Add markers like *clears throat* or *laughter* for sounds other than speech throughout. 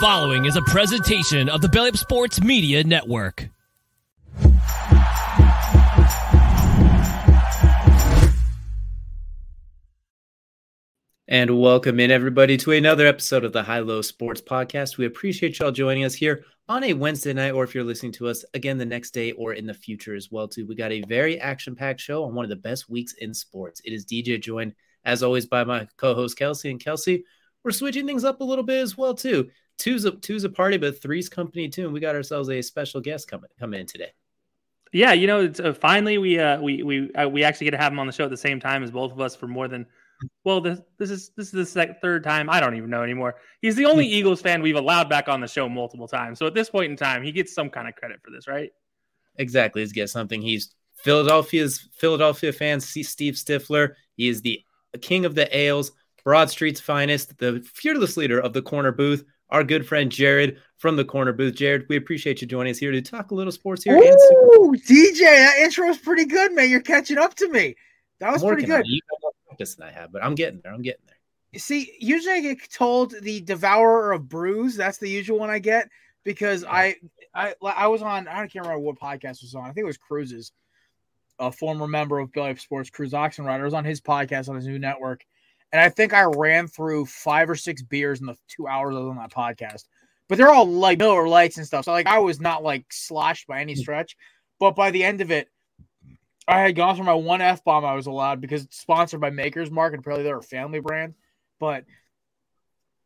following is a presentation of the Belly Up Sports Media Network. And welcome in everybody to another episode of the High Low Sports Podcast. We appreciate y'all joining us here on a Wednesday night, or if you're listening to us again the next day or in the future as well. Too, we got a very action-packed show on one of the best weeks in sports. It is DJ joined as always by my co-host Kelsey and Kelsey. We're switching things up a little bit as well too. Two's a two's a party, but three's company too. And we got ourselves a special guest coming coming in today. Yeah, you know, it's, uh, finally we uh, we we uh, we actually get to have him on the show at the same time as both of us for more than well, this this is this is the third time. I don't even know anymore. He's the only Eagles fan we've allowed back on the show multiple times. So at this point in time, he gets some kind of credit for this, right? Exactly. He's get something. He's Philadelphia's Philadelphia fan, Steve Stifler. He is the king of the ales, Broad Street's finest, the fearless leader of the corner booth. Our good friend Jared from the corner booth. Jared, we appreciate you joining us here to talk a little sports here. Ooh, DJ, that intro is pretty good, man. You're catching up to me. That was pretty good. You have more practice than I have, but I'm getting there. I'm getting there. You See, usually I get told the devourer of brews. That's the usual one I get because I I I was on I can't remember what podcast was on. I think it was Cruz's, a former member of Belly Up Sports, Cruz Oxenrider. I was on his podcast on his new network, and I think I ran through five or six beers in the two hours of that podcast. But they're all like Miller Lites and stuff. So like I was not like sloshed by any stretch. But by the end of it, I had gone through my one F bomb I was allowed because it's sponsored by Maker's Mark and probably they're a family brand. But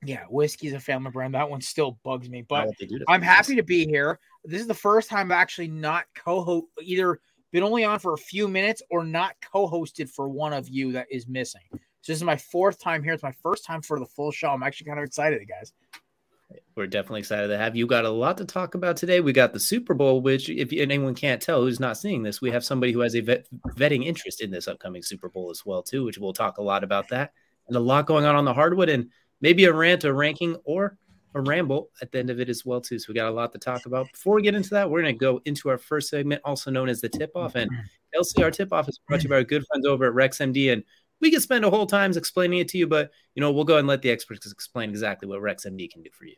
yeah, whiskey's a family brand. That one still bugs me. But I'm happy to be here. This is the first time I've actually not co-host either been only on for a few minutes or not co-hosted for one of you that is missing. So this is my fourth time here. It's my first time for the full show. I'm actually kind of excited, guys. We're definitely excited to have you. Got a lot to talk about today. We got the Super Bowl, which, if anyone can't tell who's not seeing this, we have somebody who has a vet, vetting interest in this upcoming Super Bowl as well, too. Which we'll talk a lot about that, and a lot going on on the hardwood, and maybe a rant, a ranking, or a ramble at the end of it as well, too. So we got a lot to talk about. Before we get into that, we're going to go into our first segment, also known as the tip off. And LC, our tip off is brought to you by our good friends over at Rex MD, and we could spend a whole time explaining it to you, but you know we'll go and let the experts explain exactly what RexMD can do for you.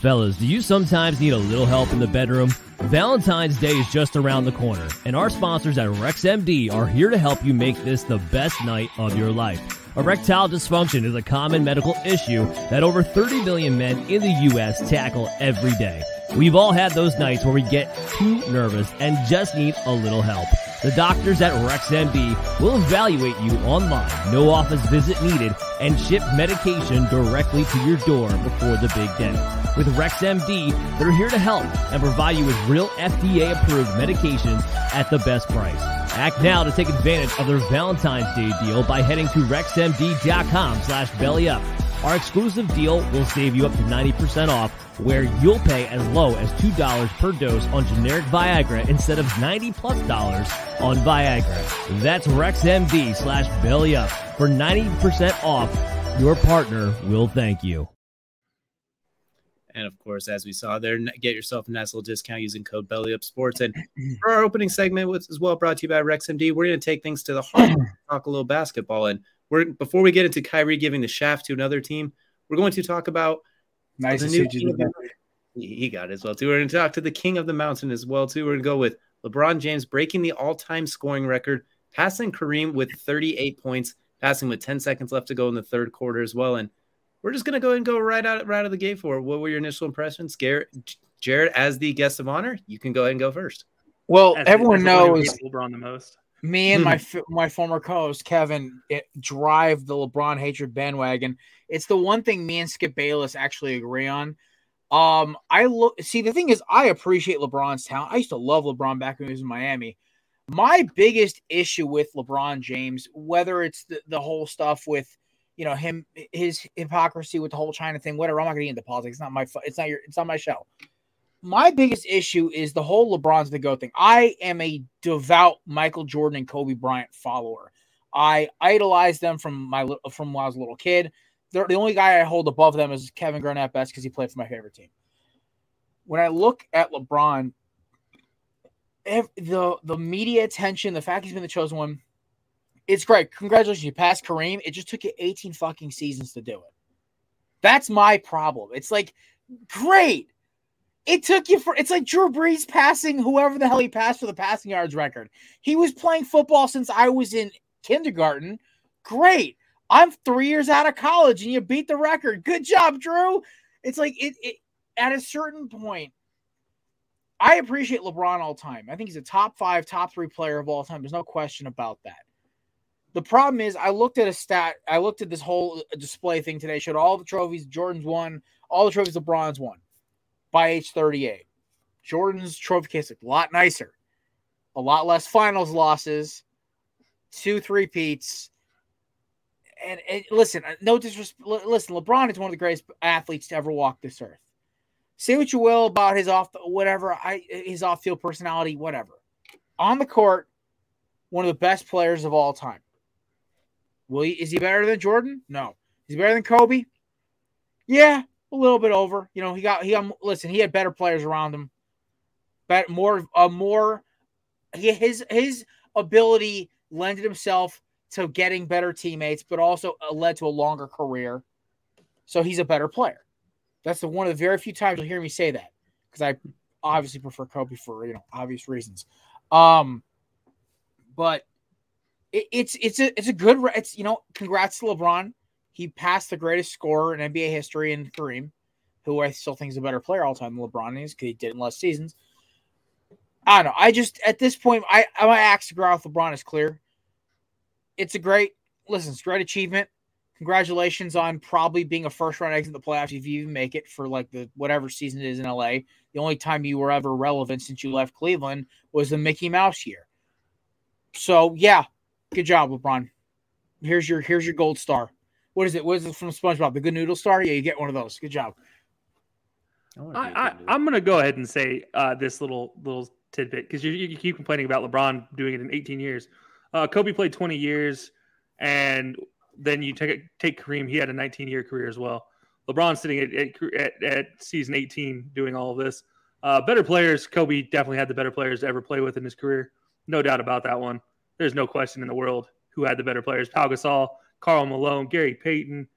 Fellas, do you sometimes need a little help in the bedroom? Valentine's Day is just around the corner, and our sponsors at RexMD are here to help you make this the best night of your life. Erectile dysfunction is a common medical issue that over 30 million men in the U.S. tackle every day. We've all had those nights where we get too nervous and just need a little help. The doctors at RexMD will evaluate you online, no office visit needed, and ship medication directly to your door before the big day. With RexMD, they're here to help and provide you with real FDA approved medications at the best price. Act now to take advantage of their Valentine's Day deal by heading to rexmd.com slash bellyup. Our exclusive deal will save you up to 90% off where you'll pay as low as $2 per dose on generic Viagra instead of 90 plus dollars on Viagra. That's RexMD slash belly up for 90% off. Your partner will thank you. And of course, as we saw there, get yourself a nice little discount using code BellyUpSports. And for our opening segment, which is well brought to you by RexMD, we're going to take things to the heart, *clears throat* talk a little basketball. And we're before we get into Kyrie giving the shaft to another team, we're going to talk about nice the new the he got it as well too. We're going to talk to the king of the mountain as well too. We're going to go with LeBron James breaking the all-time scoring record, passing Kareem with 38 points, passing with 10 seconds left to go in the third quarter as well. And we're just gonna go and go right out right out of the gate for it. What were your initial impressions, Garrett? Jared, as the guest of honor, you can go ahead and go first. Well, as everyone knows LeBron the most. Me and my my former co-host Kevin drive the LeBron hatred bandwagon. It's the one thing me and Skip Bayless actually agree on. Um, I look see the thing is I appreciate LeBron's talent. I used to love LeBron back when he was in Miami. My biggest issue with LeBron James, whether it's the, the whole stuff with you know him his hypocrisy with the whole China thing, whatever. I'm not gonna get into politics. It's not my it's not your it's not my show. My biggest issue is the whole LeBron's the go thing. I am a devout Michael Jordan and Kobe Bryant follower. I idolize them from my from when I was a little kid. They're, the only guy I hold above them is Kevin Garnett best because he played for my favorite team. When I look at LeBron, the the media attention, the fact he's been the chosen one, it's great. Congratulations, you passed Kareem. It just took you 18 fucking seasons to do it. That's my problem. It's like Great. It took you for it's like Drew Brees passing whoever the hell he passed for the passing yards record. He was playing football since I was in kindergarten. Great. I'm three years out of college and you beat the record. Good job, Drew. It's like it, it at a certain point. I appreciate LeBron all time. I think he's a top five, top three player of all time. There's no question about that. The problem is, I looked at a stat. I looked at this whole display thing today. Showed all the trophies Jordan's won, all the trophies LeBron's won by age 38. Jordan's trophy case looked a lot nicer, a lot less finals losses, two three peats. And, and listen, uh, no disrespect. Listen, LeBron is one of the greatest athletes to ever walk this earth. Say what you will about his off whatever, I his off field personality, whatever. On the court, one of the best players of all time. Will he, is he better than Jordan? No. Is he better than Kobe? Yeah, a little bit over. You know, he got he got listen, he had better players around him. But more a uh, more his his ability lended himself to getting better teammates, but also uh, led to a longer career. So he's a better player. That's the one of the very few times you'll hear me say that because I obviously prefer Kobe for you know obvious reasons. Um, but it, it's it's a it's a good it's you know congrats to LeBron. He passed the greatest scorer in NBA history in Kareem, who I still think is a better player all time than LeBron is because he did in less seasons. I don't know. I just at this point, I my axe to grind with LeBron is clear. It's a great listen. It's a great achievement. Congratulations on probably being a first round exit in the playoffs if you even make it for like the whatever season it is in LA. The only time you were ever relevant since you left Cleveland was the Mickey Mouse year. So yeah, good job, LeBron. Here's your here's your gold star. What is it? What is it from SpongeBob? The good noodle star? Yeah, you get one of those. Good job. I, I, am gonna go ahead and say uh, this little little tidbit because you, you keep complaining about LeBron doing it in 18 years. Uh, Kobe played 20 years, and then you take take Kareem. He had a 19 year career as well. LeBron sitting at, at, at season 18 doing all of this. Uh, better players. Kobe definitely had the better players to ever play with in his career. No doubt about that one. There's no question in the world who had the better players. Pau Gasol, Karl Malone, Gary Payton,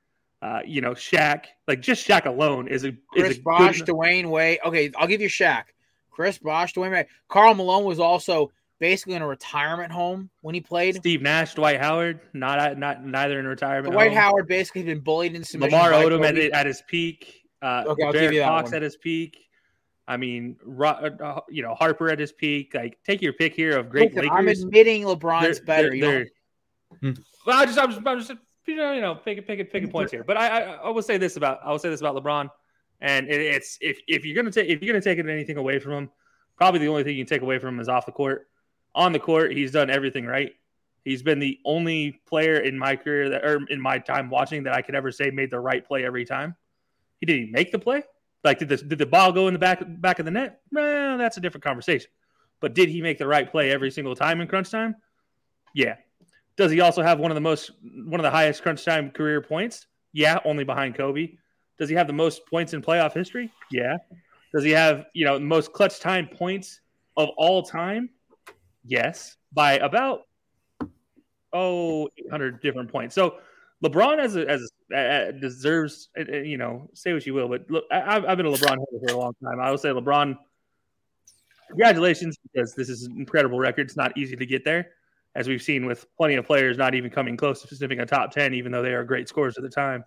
uh, you know, Shaq. Like just Shaq alone is a Chris is a Bosh, good... Dwyane Wade. Okay, I'll give you Shaq. Chris Bosh, Dwyane Wade. Karl Malone was also basically in a retirement home when he played. Steve Nash, Dwight Howard, not not neither in retirement. Dwight home. Howard basically been bullied in submission. Lamar Odom at, at, his peak. Uh, okay, I'll give you that Fox one. at his peak. I mean, uh, you know, Harper at his peak. Like, take your pick here of great Listen, I'm admitting LeBron's they're, better. They're, they're, hmm. well, I just, I'm just, you know, picking, picking, picking points here. But I, I, I will say this about, I will say this about LeBron, and it, it's if if you're gonna take if you're gonna take anything away from him, probably the only thing you can take away from him is off the court on the court, he's done everything right. He's been the only player in my career that, or in my time watching, that I could ever say made the right play every time. He didn't make the play. Like, did the did the ball go in the back back of the net? Well, that's a different conversation. But did he make the right play every single time in crunch time? Yeah. Does he also have one of the most one of the highest crunch time career points? Yeah, only behind Kobe. Does he have the most points in playoff history? Yeah. Does he have, you know, most clutch time points of all time? Yes, by about oh 800 different points. So LeBron as a, as a, deserves you know say what you will, but look, I, have been a LeBron for a long time. I will say LeBron, congratulations because this is an incredible record. It's not easy to get there, as we've seen with plenty of players not even coming close to sniffing a top ten, even though they are great scorers at the time.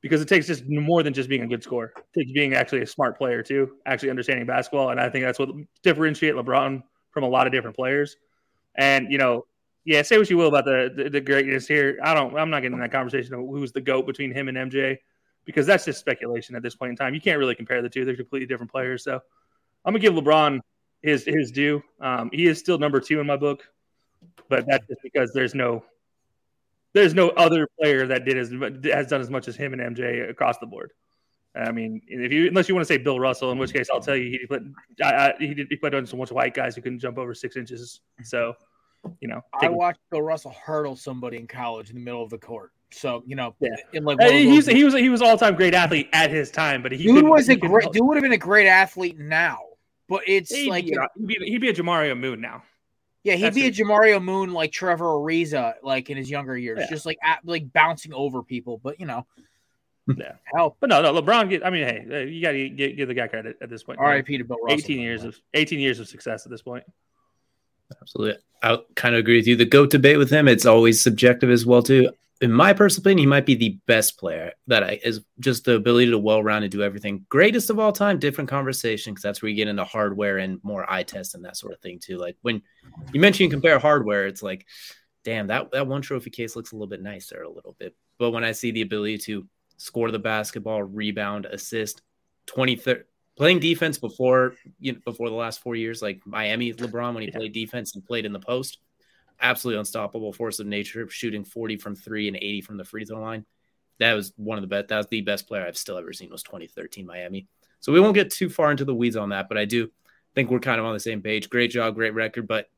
Because it takes just more than just being a good scorer. It takes being actually a smart player too, actually understanding basketball, and I think that's what differentiate LeBron from a lot of different players. And you know, yeah, say what you will about the, the, the greatness here. I don't. I'm not getting in that conversation of who's the goat between him and MJ because that's just speculation at this point in time. You can't really compare the two; they're completely different players. So I'm gonna give LeBron his his due. Um, he is still number two in my book, but that's just because there's no there's no other player that did as has done as much as him and MJ across the board. I mean, if you unless you want to say Bill Russell, in which case I'll tell you he played I, I, he did he played on so much white guys who couldn't jump over six inches. So, you know, I watched Bill Russell hurdle somebody in college in the middle of the court. So you know, yeah, in like uh, he's, he was he was all time great athlete at his time, but he dude was a great dude would have been a great athlete now. But it's he'd like be, he'd, be, he'd be a Jamario Moon now. Yeah, he'd That's be a Jamario Moon like Trevor Ariza, like in his younger years, yeah. just like at, like bouncing over people. But you know, Yeah, Help. but no, no. LeBron. Get. I mean, hey, uh, you got to give, give the guy credit at this point. R.I.P. to Bill Russell. Eighteen years of eighteen years of success at this point. Absolutely. I kind of agree with you. The GOAT debate with him, it's always subjective as well, too. In my personal opinion, he might be the best player that I is just the ability to well round and do everything. Greatest of all time, different conversation because that's where you get into hardware and more eye test and that sort of thing too. Like when you mention you compare hardware, it's like, damn, that, that one trophy case looks a little bit nicer a little bit. But when I see the ability to score the basketball, rebound, assist, 20, 30, playing defense before you know, before the last four years, like Miami LeBron when he Yeah. played defense and played in the post, absolutely unstoppable force of nature, shooting 40 from three and 80 from the free throw line. That was one of the best. That was the best player I've still ever seen was 2013 Miami. So we won't get too far into the weeds on that, but I do think we're kind of on the same page. Great job, great record. But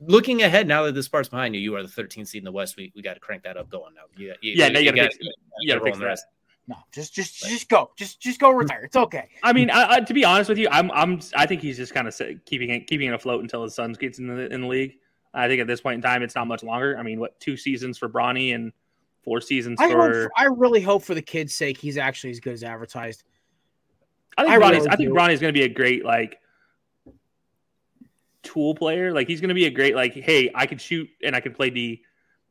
looking ahead, now that this part's behind you, you are the 13th seed in the West. We, we got to crank that up going now. You, you, Yeah, no, you gotta gotta- You got to roll fix the rest. No, just just just go. Just just go retire. It's okay. I mean, I, I, to be honest with you, I'm, I'm, I think he's just kind of keeping it, keeping it afloat until his son gets in the in the league. I think at this point in time, it's not much longer. I mean, what two seasons for Bronny and four seasons I for? hope, I really hope for the kid's sake he's actually as good as advertised. I think I Bronny's, really I think. Bronny's going to be a great like tool player. Like he's going to be a great like, hey, I can shoot and I can play D,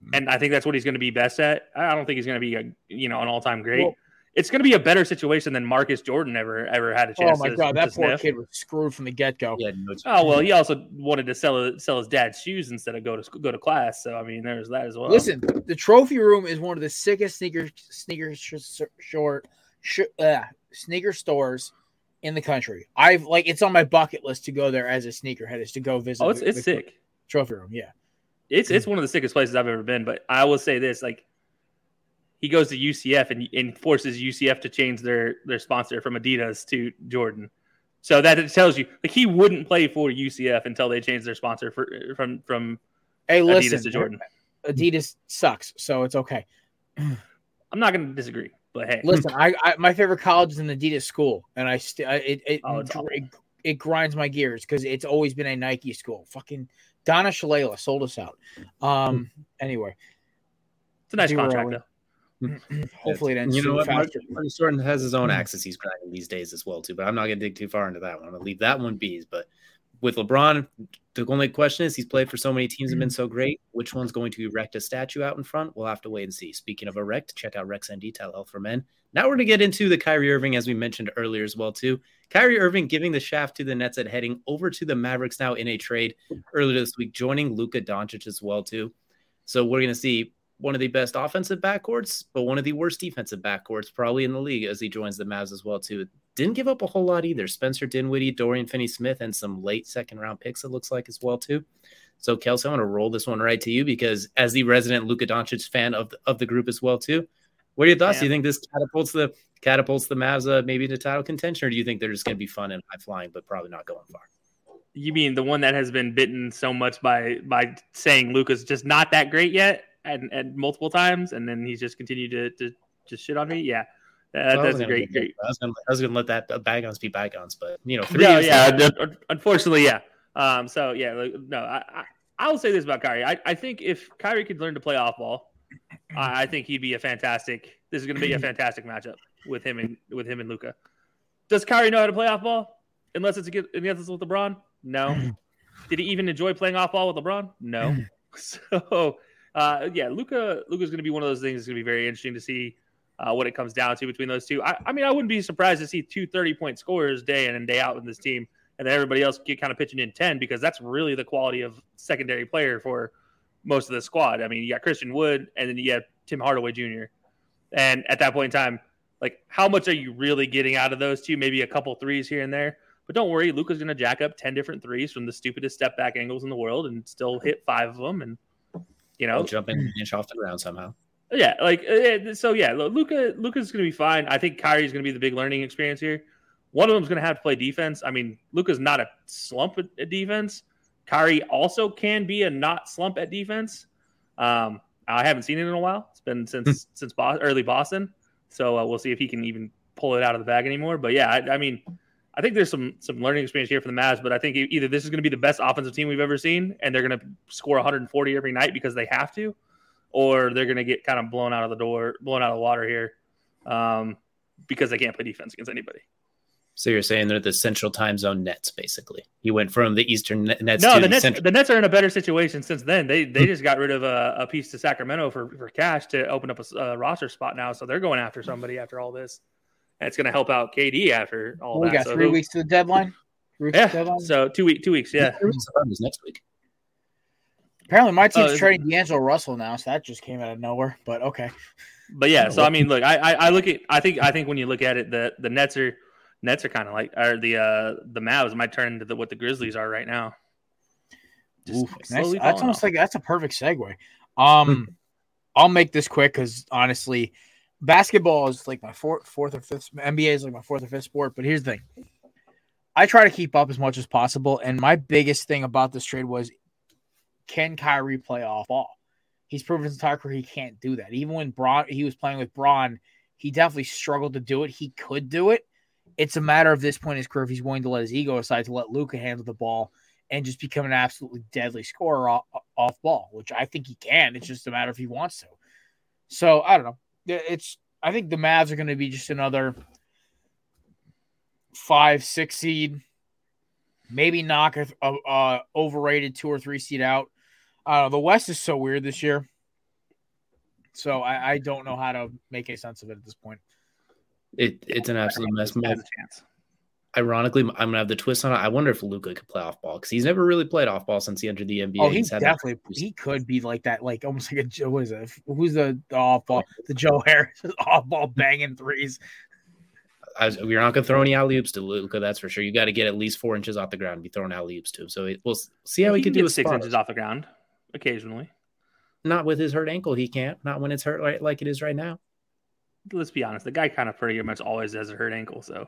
mm. and I think that's what he's going to be best at. I don't think he's going to be a you know an all time great. Well- it's going to be a better situation than Marcus Jordan ever ever had a chance. Oh my to, god, to that poor sniff. kid was screwed from the get go. Yeah, no. Oh well, he also wanted to sell sell his dad's shoes instead of go to go to class. So I mean, there's that as well. Listen, the trophy room is one of the sickest sneaker sneaker sh- short sh- uh, sneaker stores in the country. I've like it's on my bucket list to go there as a sneakerhead is to go visit. oh, it's the- it's the sick. Trophy room, yeah. It's it's one of the sickest places I've ever been. But I will say this: like, he goes to UCF and, and forces UCF to change their their sponsor from Adidas to Jordan. So that it tells you, like, he wouldn't play for UCF until they change their sponsor for from from Hey, Adidas listen, to Jordan. Adidas sucks, so it's okay. *clears throat* I'm not going to disagree, but hey, Listen, *laughs* I, I my favorite college is an Adidas school, and I still it it, Oh, awful. it it grinds my gears because it's always been a Nike school. Fucking Donna Shalala sold us out. Um. Anyway, it's a nice contract though. *clears throat* hopefully it ends you know what? Faster. Marcus Jordan has his own mm. axis he's grinding these days as well too. But I'm not going to dig too far into that one. I'm going to leave that one be. But with LeBron, the only question is he's played for so many teams and been mm. so great. Which one's going to erect a statue out in front? We'll have to wait and see. Speaking of erect, check out RexMD Telehealth for Men. Now we're going to get into the Kyrie Irving as we mentioned earlier as well too. Kyrie Irving giving the shaft to the Nets at heading over to the Mavericks now in a trade earlier this week, joining Luka Doncic as well too. So we're going to see one of the best offensive backcourts, but one of the worst defensive backcourts probably in the league as he joins the Mavs as well too. Didn't give up a whole lot either. Spencer Dinwiddie, Dorian Finney-Smith, and some late second round picks it looks like as well too. So Kelsey, I want to roll this one right to you because as the resident Luka Doncic fan of the, of the group as well too, what are your thoughts? Yeah. Do you think this catapults the catapults the Mavs uh, maybe to title contention, or do you think they're just going to be fun and high flying, but probably not going far? You mean the one that has been bitten so much by by saying Luka's just not that great yet, and, and multiple times, and then he's just continued to, to just shit on me? Yeah, I that's was gonna great, great. I was going to let that uh, bygones be bygones, but you know, three No, yeah, unfortunately, yeah. Um, so yeah, like, no, I, I I'll say this about Kyrie. I, I think if Kyrie could learn to play off ball, I, I think he'd be a fantastic. This is going to be a fantastic matchup with him and with him and Luka. Does Kyrie know how to play off ball? Unless it's against, unless it's with LeBron, no. *clears throat* Did he even enjoy playing off ball with LeBron? No. *clears throat* *laughs* So uh, yeah, Luka Luka's going to be one of those things. It's going to be very interesting to see uh, what it comes down to between those two. I, I mean, I wouldn't be surprised to see two 30 point scorers day in and day out in this team, and then everybody else get kind of pitching in 10 because that's really the quality of secondary player for most of the squad. I mean, you got Christian Wood, and then you got Tim Hardaway Jr. And at that point in time, like how much are you really getting out of those two? Maybe a couple threes here and there. But don't worry, Luka's going to jack up 10 different threes from the stupidest step back angles in the world and still hit five of them. And, you know, He'll jump in and inch off the ground somehow. yeah, like uh, so. Yeah, Luka Luka's going to be fine. I think Kyrie's going to be the big learning experience here. One of them's going to have to play defense. I mean, Luka's not a slump at, at defense. Kyrie also can be a not slump at defense. Um, I haven't seen it in a while. It's been since since Bo- early Boston. So uh, we'll see if he can even pull it out of the bag anymore. But yeah, I, I mean, I think there's some some learning experience here for the Mavs. But I think either this is going to be the best offensive team we've ever seen, and they're going to score 140 every night because they have to, or they're going to get kind of blown out of the door, blown out of the water here um, because they can't play defense against anybody. So you're saying they're the Central Time Zone Nets, basically. He went from the Eastern Nets. No, to the Nets. Central- The Nets are in a better situation since then. They they just got rid of a, a piece to Sacramento for, for cash to open up a, a roster spot now. So they're going after somebody after all this, and it's going to help out KD after all we that. got so three weeks to the deadline. Three weeks to the Yeah. deadline? So two week two weeks. Yeah. Surprise next week. Apparently, my team's Uh, trading D'Angelo Russell now, so that just came out of nowhere. But okay, But yeah, Yeah, so I mean, *laughs* look, I, I I look at I think I think when you look at it, the the Nets are Nets are kind of like are the uh the Mavs might turn into the, what the Grizzlies are right now. Just Oof, nice. that's almost off. like that's a perfect segue. Um, I'll make this quick because honestly, basketball is like my fourth, fourth or fifth. NBA is like my fourth or fifth sport. But here's the thing: I try to keep up as much as possible, and my biggest thing about this trade was, can Kyrie play off ball? He's proven his entire career he can't do that. Even when Bron he was playing with Bron, he definitely struggled to do it. He could do it. It's a matter of this point in his career if he's willing to let his ego aside to let Luka handle the ball and just become an absolutely deadly scorer off, off ball, which I think he can. It's just a matter if he wants to. So I don't know. Yeah, It's I think the Mavs are going to be just another five, six seed, maybe knock a, a, a overrated two or three seed out. Uh, the West is so weird this year, so I, I don't know how to make any sense of it at this point. It, it's an absolute mess. Has a chance. Ironically, I'm gonna have the twist on it. I wonder if Luka could play off ball because he's never really played off ball since he entered the NBA. oh, he's He's had that- definitely he could be like that, like almost like a Joe. What is it? Who's the, the off ball? The Joe Harris *laughs* off ball banging threes. I was- we're not gonna throw any alley oops to Luka. That's for sure. You got to get at least four inches off the ground and be throwing alley oops to him. So it, we'll see how he, he can can do get with six spot inches off the ground occasionally. Not with his hurt ankle, he can't. Not when it's hurt like, like it is right now. Let's be honest, the guy kind of pretty much always has a hurt ankle, so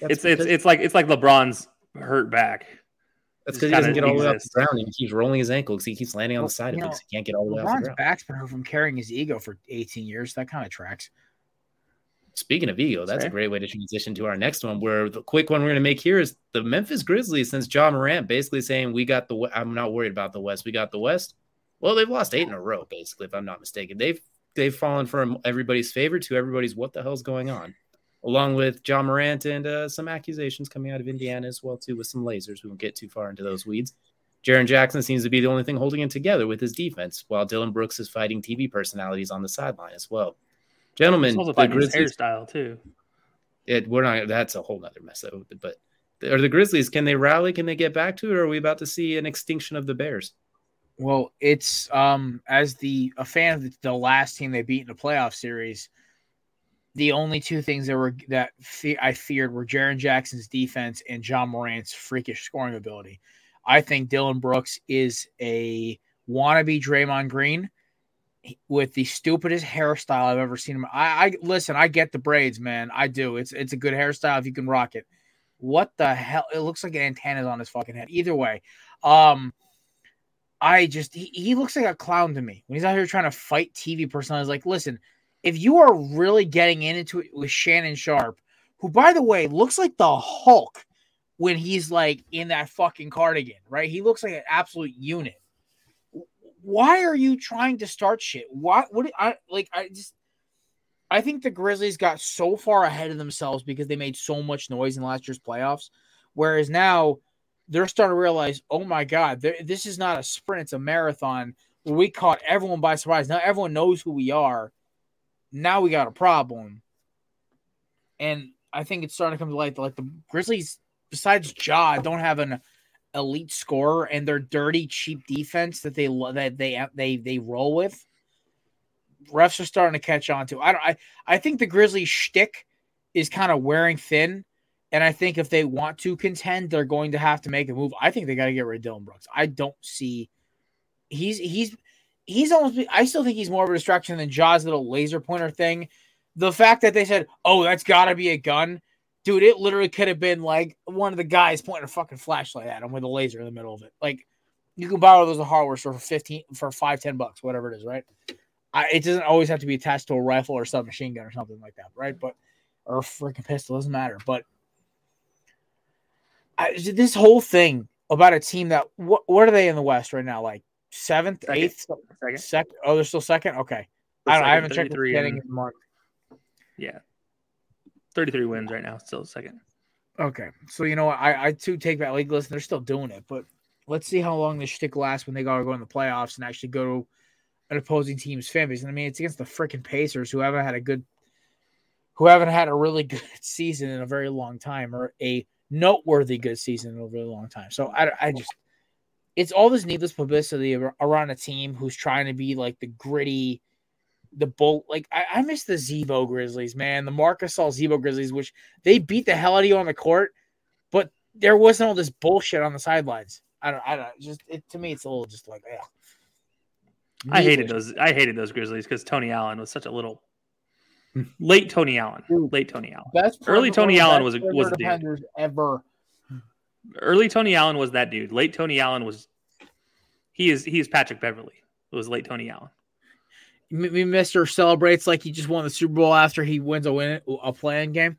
That's it's it's it's like it's like LeBron's hurt back. That's because he doesn't get all the way off the ground and he keeps rolling his ankle because he keeps landing on Well, the side of you it because he can't get all the way off the LeBron's ground. back's been hurt from carrying his ego for 18 years. That kind of tracks. Speaking of ego, that's Sorry? a great way to transition to our next one. Where the quick one we're going to make here is the Memphis Grizzlies. Since Ja Morant basically saying we got the, I'm not worried about the West. We got the West. Well, they've lost eight in a row, basically, if I'm not mistaken. They've they've fallen from everybody's favorite to everybody's what the hell's going on, along with Ja Morant and uh, some accusations coming out of Indiana as well too, with some lasers. We won't get too far into those weeds. Jaren Jackson seems to be the only thing holding it together with his defense, while Dillon Brooks is fighting TV personalities on the sideline as well. Gentlemen, He's also the Grizzlies, hairstyle too. it, we're not. That's a whole nother mess. Though, but are the Grizzlies? Can they rally? Can they get back to it? Or are we about to see an extinction of the Bears? Well, it's um as the a fan of the, the last team they beat in the playoff series. The only two things that were that fe- I feared were Jaren Jackson's defense and Ja Morant's freakish scoring ability. I think Dillon Brooks is a wannabe Draymond Green with the stupidest hairstyle I've ever seen him. I, I listen. I get the braids, man. I do. It's it's a good hairstyle if you can rock it. What the hell? It looks like an antenna's on his fucking head. Either way, um, I just he, he looks like a clown to me when he's out here trying to fight TV personalities. Like, listen, if you are really getting into it with Shannon Sharpe, who by the way looks like the Hulk when he's like in that fucking cardigan, right? He looks like an absolute unit. Why are you trying to start shit? Why? What? I like. I just. I think the Grizzlies got so far ahead of themselves because they made so much noise in last year's playoffs, whereas now they're starting to realize, oh my god, this is not a sprint; it's a marathon. We caught everyone by surprise. Now everyone knows who we are. Now we got a problem, and I think it's starting to come to light. that, Like the Grizzlies, besides Ja, don't have an elite scorer, and their dirty, cheap defense that they that they they they roll with. Refs are starting to catch on to. I don't. I I think the Grizzlies shtick is kind of wearing thin. And I think if they want to contend, they're going to have to make a move. I think they got to get rid of Dillon Brooks. I don't see he's he's he's almost I still think he's more of a distraction than Ja's little laser pointer thing. The fact that they said, "Oh, that's got to be a gun." Dude, it literally could have been like one of the guys pointing a fucking flashlight at him with a laser in the middle of it. Like you can borrow those at hardware store for 15 for 5 10 bucks, whatever it is, right? I, it doesn't always have to be attached to a rifle or submachine gun or something like that, right? But or a freaking pistol doesn't matter. But I, this whole thing about a team that what what are they in the West right now? Like seventh, Second. eighth, Second. second? Oh, they're still second. Okay, I don't. I haven't checked the 33 beginning and- month. Yeah, thirty-three wins right now, still second. Okay, so you know what? I I too take that league list. They're still doing it, but let's see how long this shtick lasts when they gotta go in the playoffs and actually go to an opposing team's fan base. And I mean, it's against the freaking Pacers, who haven't had a good, who haven't had a really *laughs* good season in a very long time, or a noteworthy good season in a really long time. So I, I just, it's all this needless publicity around a team who's trying to be like the gritty, the bull. Like I, I miss the Z-Bo Grizzlies, man. The Marcus Gasol Z-Bo Grizzlies, which they beat the hell out of you on the court, but there wasn't all this bullshit on the sidelines. I don't, I don't. Just it, to me, it's a little just like, yeah. I hated those. I hated those Grizzlies because Tony Allen was such a little late Tony Allen. Late Tony Allen. Best Early Tony Allen was a, was a dude. ever. Early Tony Allen was that dude. Late Tony Allen was he is he is Patrick Beverley. It was late Tony Allen. Mister celebrates like he just won the Super Bowl after he wins a win a playing game.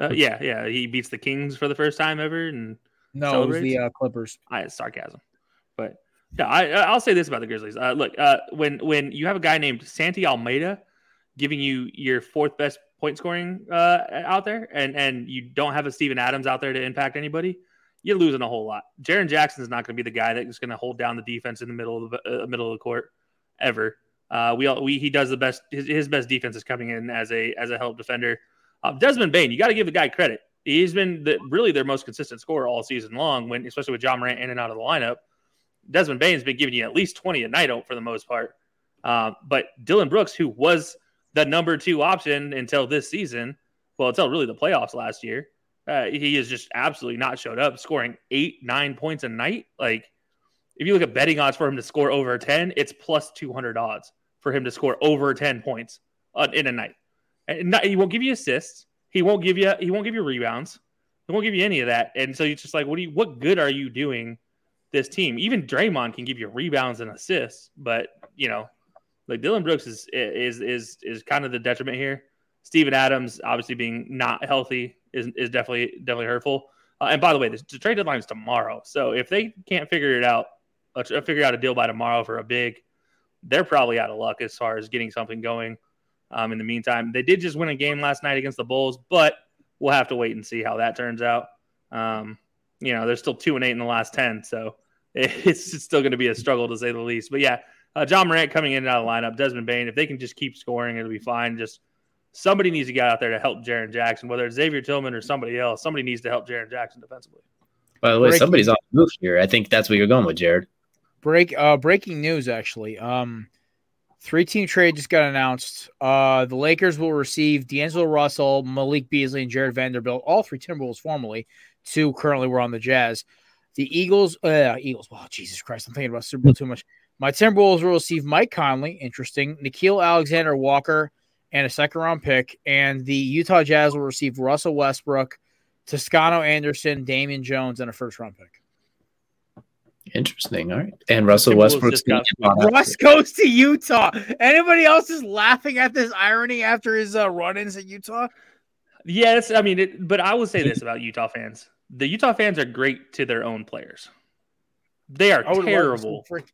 Uh, yeah, yeah. He beats the Kings for the first time ever, and No, it was the uh, Clippers. I sarcasm. But yeah, I I'll say this about the Grizzlies. Uh, look, uh, when when you have a guy named Santi Aldama giving you your fourth best point scoring uh, out there, and and you don't have a Steven Adams out there to impact anybody, you're losing a whole lot. Jaren Jackson is not going to be the guy that's going to hold down the defense in the middle of the uh, middle of the court ever. Uh, we all we he does the best. His, his best defense is coming in as a as a help defender. Uh, Desmond Bane, you got to give the guy credit. He's been the, really their most consistent scorer all season long. When especially with Ja Morant in and out of the lineup, Desmond Bane's been giving you at least twenty a night for the most part. Uh, but Dillon Brooks, who was the number two option until this season, well, until really the playoffs last year, uh, he has just absolutely not showed up, scoring eight, nine points a night. Like, if you look at betting odds for him to score over 10, it's plus 200 odds for him to score over 10 points in a night. And not, he won't give you assists. He won't give you, he won't give you rebounds. He won't give you any of that. And so you're just like, what do you, what good are you doing this team? Even Draymond can give you rebounds and assists, but you know, like Dillon Brooks is, is, is, is kind of the detriment here. Steven Adams, obviously being not healthy, is, is definitely definitely hurtful. Uh, and by the way, the, the trade deadline is tomorrow, so if they can't figure it out, uh, figure out a deal by tomorrow for a big, they're probably out of luck as far as getting something going. Um, in the meantime, they did just win a game last night against the Bulls, but we'll have to wait and see how that turns out. Um, you know, they're still two and eight in the last ten, so *laughs* it's, it's still going to be a struggle to say the least. But yeah, uh, Ja Morant coming in and out of the lineup, Desmond Bane, if they can just keep scoring, it'll be fine. Just somebody needs to get out there to help Jaren Jackson, whether it's Xavier Tillman or somebody else. Somebody needs to help Jaren Jackson defensively. By the way, Breaking- somebody's on the move here. I think that's what you're going with, Jared. Break uh breaking news actually. Um three team trade just got announced. Uh the Lakers will receive D'Angelo Russell, Malik Beasley, and Jarred Vanderbilt, all three Timberwolves formerly. Two currently were on the Jazz. The Eagles, uh Eagles, wow, Jesus Christ, I'm thinking about Super Bowl too much. My Timberwolves will receive Mike Conley, interesting, Nickeil Alexander-Walker, and a second round pick. And the Utah Jazz will receive Russell Westbrook, Toscano Anderson, Damian Jones, and a first round pick. Interesting. All right. And Russell Timberwolves Westbrook's just gonna got- get bought out. Russ goes to Utah. Anybody else is laughing at this irony after his uh, run-ins at Utah? Yes, I mean, it, but I will say *laughs* this about Utah fans: the Utah fans are great to their own players. They are terrible. would love to see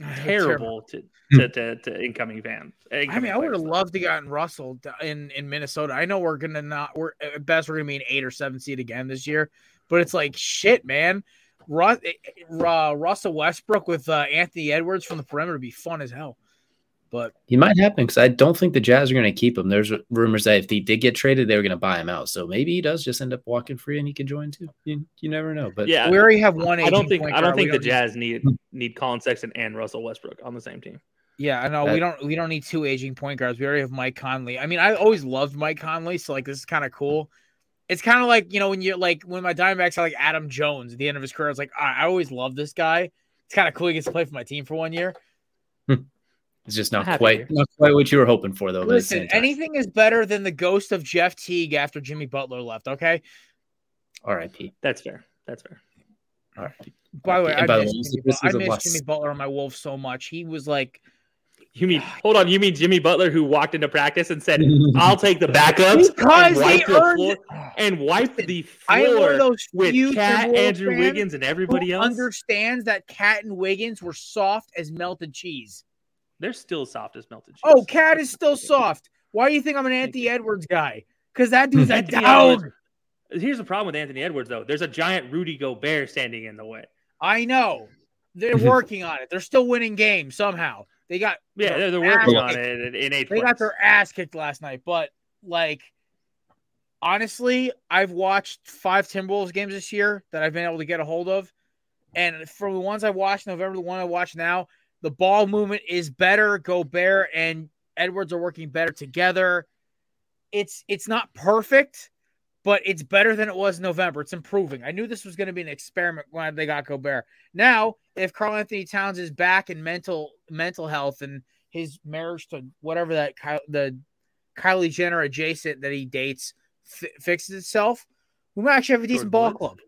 terrible, terrible to, to, to, to incoming fans. I mean, I would have players. loved to gotten Russell in in Minnesota. I know we're gonna not. We're at best we're gonna be an eight or seven seed again this year, but it's like shit, man. Russ, uh, Russell Westbrook with uh, Anthony Edwards from the perimeter would be fun as hell. But He might happen because I don't think the Jazz are going to keep him. There's rumors that if he did get traded, they were going to buy him out. So maybe he does just end up walking free and he can join too. You, you never know. But Yeah, we already have one. I don't think I don't think the need- Jazz need need Collin Sexton and Russell Westbrook on the same team. Yeah, I know That- we don't we don't need two aging point guards. We already have Mike Conley. I mean, I always loved Mike Conley, so like this is kind of cool. It's kind of like you know when you're like when my Diamondbacks are like Adam Jones at the end of his career. I was like, I, I always loved this guy. It's kind of cool he gets to play for my team for one year. It's just not quite here. not quite what you were hoping for, though. but at the Listen, anything is better than the ghost of Jeff Teague after Jimmy Butler left. Okay. R.I.P. That's fair. That's fair. All right. By the way, I by the miss, way, Jimmy, I miss. Jimmy Butler on my Wolves so much. He was like, You mean hold on? You mean Jimmy Butler who walked into practice and said, "I'll take the backups because and he earned. floor and wipe the I am one of floor those with KAT, Andrew Wiggins, and everybody else." understands that KAT and Wiggins were soft as melted cheese. They're still soft as melted cheese. Oh, KAT is still soft. Why do you think I'm an Anthony Edwards guy? Because that dude's a Anthony dog. Here's the problem with Anthony Edwards, though. There's a giant Rudy Gobert standing in the way. I know. They're *laughs* working on it. They're still winning games somehow. They got Yeah, they're, they're working on kicked. it in, in eighth They got their ass kicked last night, but like honestly, I've watched five Timberwolves games this year that I've been able to get a hold of. And from the ones I watched in November, the one I watch now, the ball movement is better. Gobert and Edwards are working better together. It's it's not perfect, but it's better than it was in November. It's improving. I knew this was going to be an experiment when they got Gobert. Now, if Karl-Anthony Towns is back in mental mental health and his marriage to whatever that the Kylie Jenner adjacent that he dates fi- fixes itself, we might actually have a decent Jordan ball Woods? club.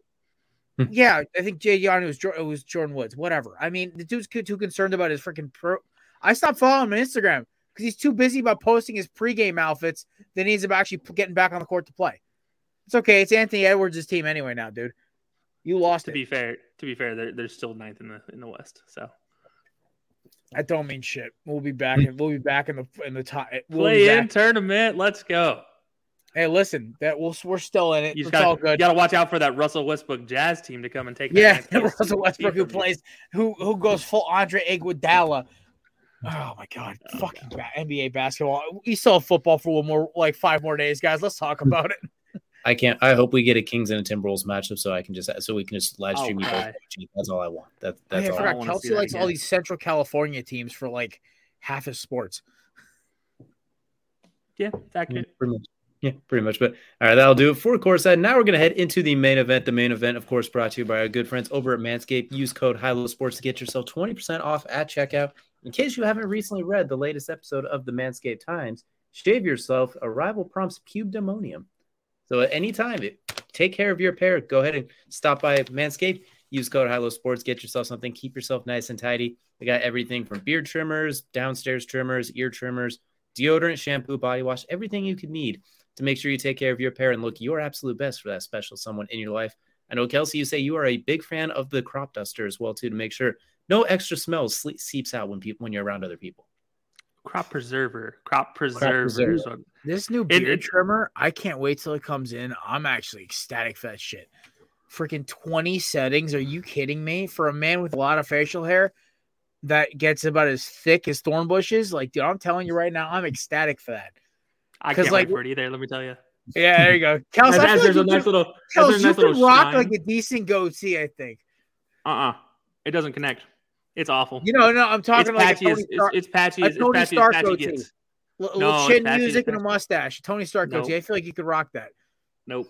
Hmm. yeah, I think Jay Young was it was Jordyn Woods. Whatever. I mean, the dude's too concerned about his freaking pro. I stopped following him on Instagram because he's too busy about posting his pregame outfits than he's about actually getting back on the court to play. It's okay. It's Anthony Edwards' team anyway now, dude. You lost To it. be fair, to be fair, they're, they're still ninth in the in the West. So I don't mean shit. We'll be back. Hmm. In, we'll be back in the in the top. We'll play in tournament. Let's go. Hey, listen, that we'll, we're still in it. You It's just all gotta, you good. gotta watch out for that Russell Westbrook Jazz team to come and take. Yeah, ninth *laughs* Russell Westbrook who plays who who goes full Andre Iguodala. Oh my god, Oh, fucking ba- NBA basketball. We still have football for one more like five more days, guys. Let's talk hmm. about it. *laughs* I can't. I hope we get a Kings and a Timberwolves matchup so I can just so we can just live I'll stream you both. That's all I want. That, Hey, that's I all. I forgot wanna Kelsey likes all these Central California teams for like half his sports. Yeah, it's accurate. Yeah, pretty much. But all right, that'll do it for Courtside. Now we're going to head into the main event. The main event, of course, brought to you by our good friends over at Manscaped. Use code HILO Sports to get yourself 20% off at checkout. In case you haven't recently read the latest episode of the Manscaped Times, shave yourself. A rival prompts pubedemonium. So at any time, take care of your hair. Go ahead and stop by Manscaped. Use code HILO Sports. Get yourself something. Keep yourself nice and tidy. They got everything from beard trimmers, downstairs trimmers, ear trimmers, deodorant, shampoo, body wash, everything you could need to make sure you take care of your hair and look your absolute best for that special someone in your life. I know, Kelsey, you say you are a big fan of the crop duster as well, too, to make sure no extra smell sle- seeps out when people when you're around other people. Crop preserver, crop preserver. preserver. This new It- beard it- trimmer, I can't wait till it comes in. I'm actually ecstatic for that shit. Freaking 20 settings. Are you kidding me? For a man with a lot of facial hair that gets about as thick as thorn bushes, like, dude, I'm telling you right now, I'm ecstatic for that. I can't like- wait for it either. Let me tell you. Yeah, there you go. *laughs* Kels, As, as there's a like you nice could, little, Kels, a you nice little rock shine. like a decent goatee, I think. uh-uh. It doesn't connect. It's awful. You know, no, I'm it's talking like a patchy. Tony Stark, it's, it's patchy. a it's Tony patchy, Stark patchy goatee. gets. L- No, little it's chin patchy, music and a mustache. Tony Stark Nope. goatee. I feel like you could rock that. Nope.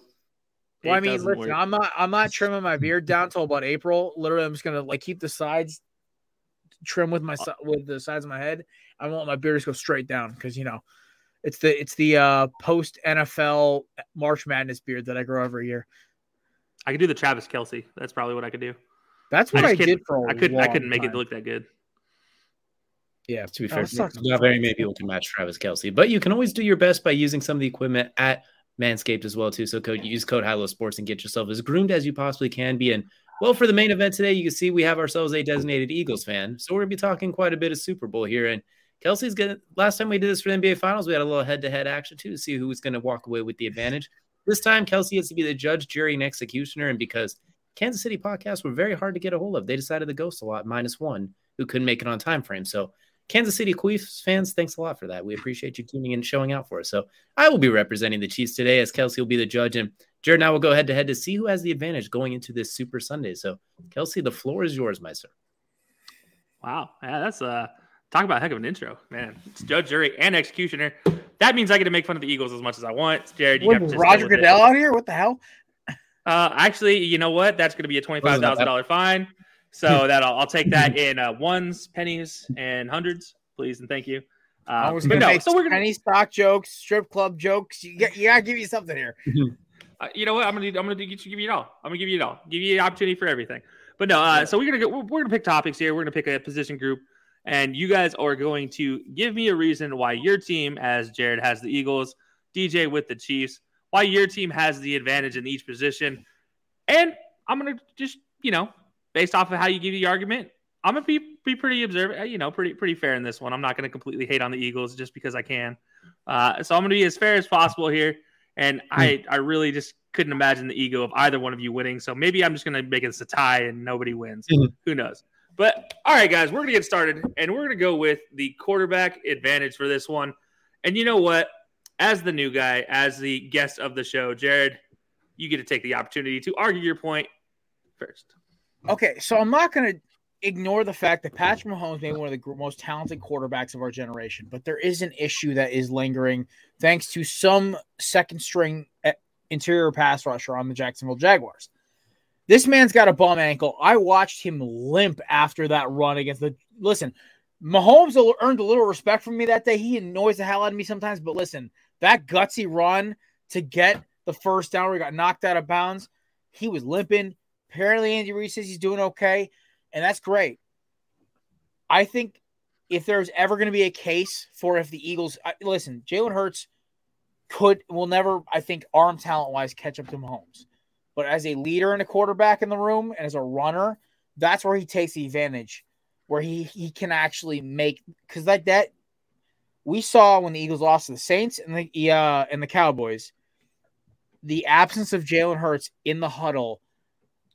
Well, It I mean, listen, work. I'm not I'm not trimming my beard down till about April. Literally, I'm just gonna like keep the sides trim with my with the sides of my head. I won't let my beard just go straight down because you know it's the it's the uh post NFL March Madness beard that I grow every year. I could do the Travis Kelce. That's probably what I could do. That's I what I, just couldn't- did for a I couldn't. I couldn't make time. it look that good. Yeah, To be Oh, fair, it sucks. not very many people can match Travis Kelce, but you can always do your best by using some of the equipment at Manscaped as well too. So code use code Hilo Sports and get yourself as groomed as you possibly can be. And well, for the main event today, you can see we have ourselves a designated Eagles fan, so we're gonna be talking quite a bit of Super Bowl here. And Kelsey's gonna. Last time we did this for NBA Finals, we had a little head-to-head action too to see who was gonna walk away with the advantage. This time, Kelsey has to be the judge, jury, and executioner, and because Kansas City podcasts were very hard to get a hold of, they decided to ghost a lot minus one who couldn't make it on time frame. So Kansas City Chiefs fans, thanks a lot for that. We appreciate you tuning in and showing out for us. So I will be representing the Chiefs today as Kelsey will be the judge. And Jared and I will go head to head to see who has the advantage going into this Super Sunday. So, Kelsey, the floor is yours, my sir. Wow. Yeah, that's uh talk about a heck of an intro, man. It's judge, jury, and executioner. That means I get to make fun of the Eagles as much as I want. Jared, you What, have Roger deal. Goodell out here? What the hell? Uh, actually, you know what? That's going to be a twenty-five thousand dollar fine. So that I'll, I'll take that *laughs* in uh, ones, pennies, and hundreds, please and thank you. I Uh, was but gonna no, make so we're gonna, penny stock jokes, strip club jokes. You, got, you gotta give you something here. *laughs* uh, you know what? I'm gonna, I'm gonna give you it all. I'm gonna give you it all. Give you an opportunity for everything. But no, uh, so we're gonna go. We're, we're gonna pick topics here. We're gonna pick a position group, and you guys are going to give me a reason why your team, as Jared has the Eagles, DJ with the Chiefs, why your team has the advantage in each position, and I'm gonna just, you know, based off of how you give the argument, I'm gonna be be pretty observant, you know, pretty pretty fair in this one. I'm not going to completely hate on the Eagles just because I can. Uh, so I'm going to be as fair as possible here. And I I really just couldn't imagine the ego of either one of you winning. So maybe I'm just going to make this a tie and nobody wins. Mhm. Who knows? But all right, guys, we're going to get started and we're going to go with the quarterback advantage for this one. And you know what? As the new guy, as the guest of the show, Jared, you get to take the opportunity to argue your point first. Okay, so I'm not going to ignore the fact that Patrick Mahomes may be one of the most talented quarterbacks of our generation, but there is an issue that is lingering thanks to some second string eh, interior pass rusher on the Jacksonville Jaguars. This man's got a bum ankle. I watched him limp after that run against the. Listen, Mahomes earned a little respect from me that day. He annoys the hell out of me sometimes, but listen, that gutsy run to get the first down where he got knocked out of bounds, he was limping. Apparently, Andy Reid says he's doing okay, and that's great. I think if there's ever going to be a case for if the Eagles I, listen, Jalen Hurts could will never, I think, arm talent wise, catch up to Mahomes. But as a leader and a quarterback in the room and as a runner, that's where he takes the advantage, where he he can actually make because like that we saw when the Eagles lost to the Saints and the uh, and the Cowboys, the absence of Jalen Hurts in the huddle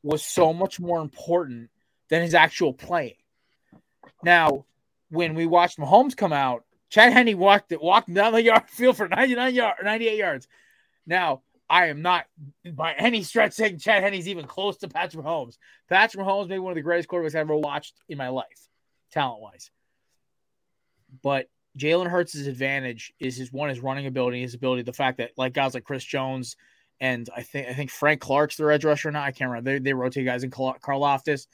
was so much more important than his actual playing. Now, when we watched Mahomes come out, Chad Henne walked it walked down the yard *laughs* field for 99 yard 98 yards. Now, I am not by any stretch saying Chad Henne's even close to Patrick Mahomes. Patrick Mahomes may be one of the greatest quarterbacks I've ever watched in my life, talent wise. But Jalen Hurts' advantage is his one his running ability, his ability, the fact that like guys like Chris Jones and I think I think Frank Clark's the edge rusher now. I can't remember. They, they rotate guys in Karlaftis.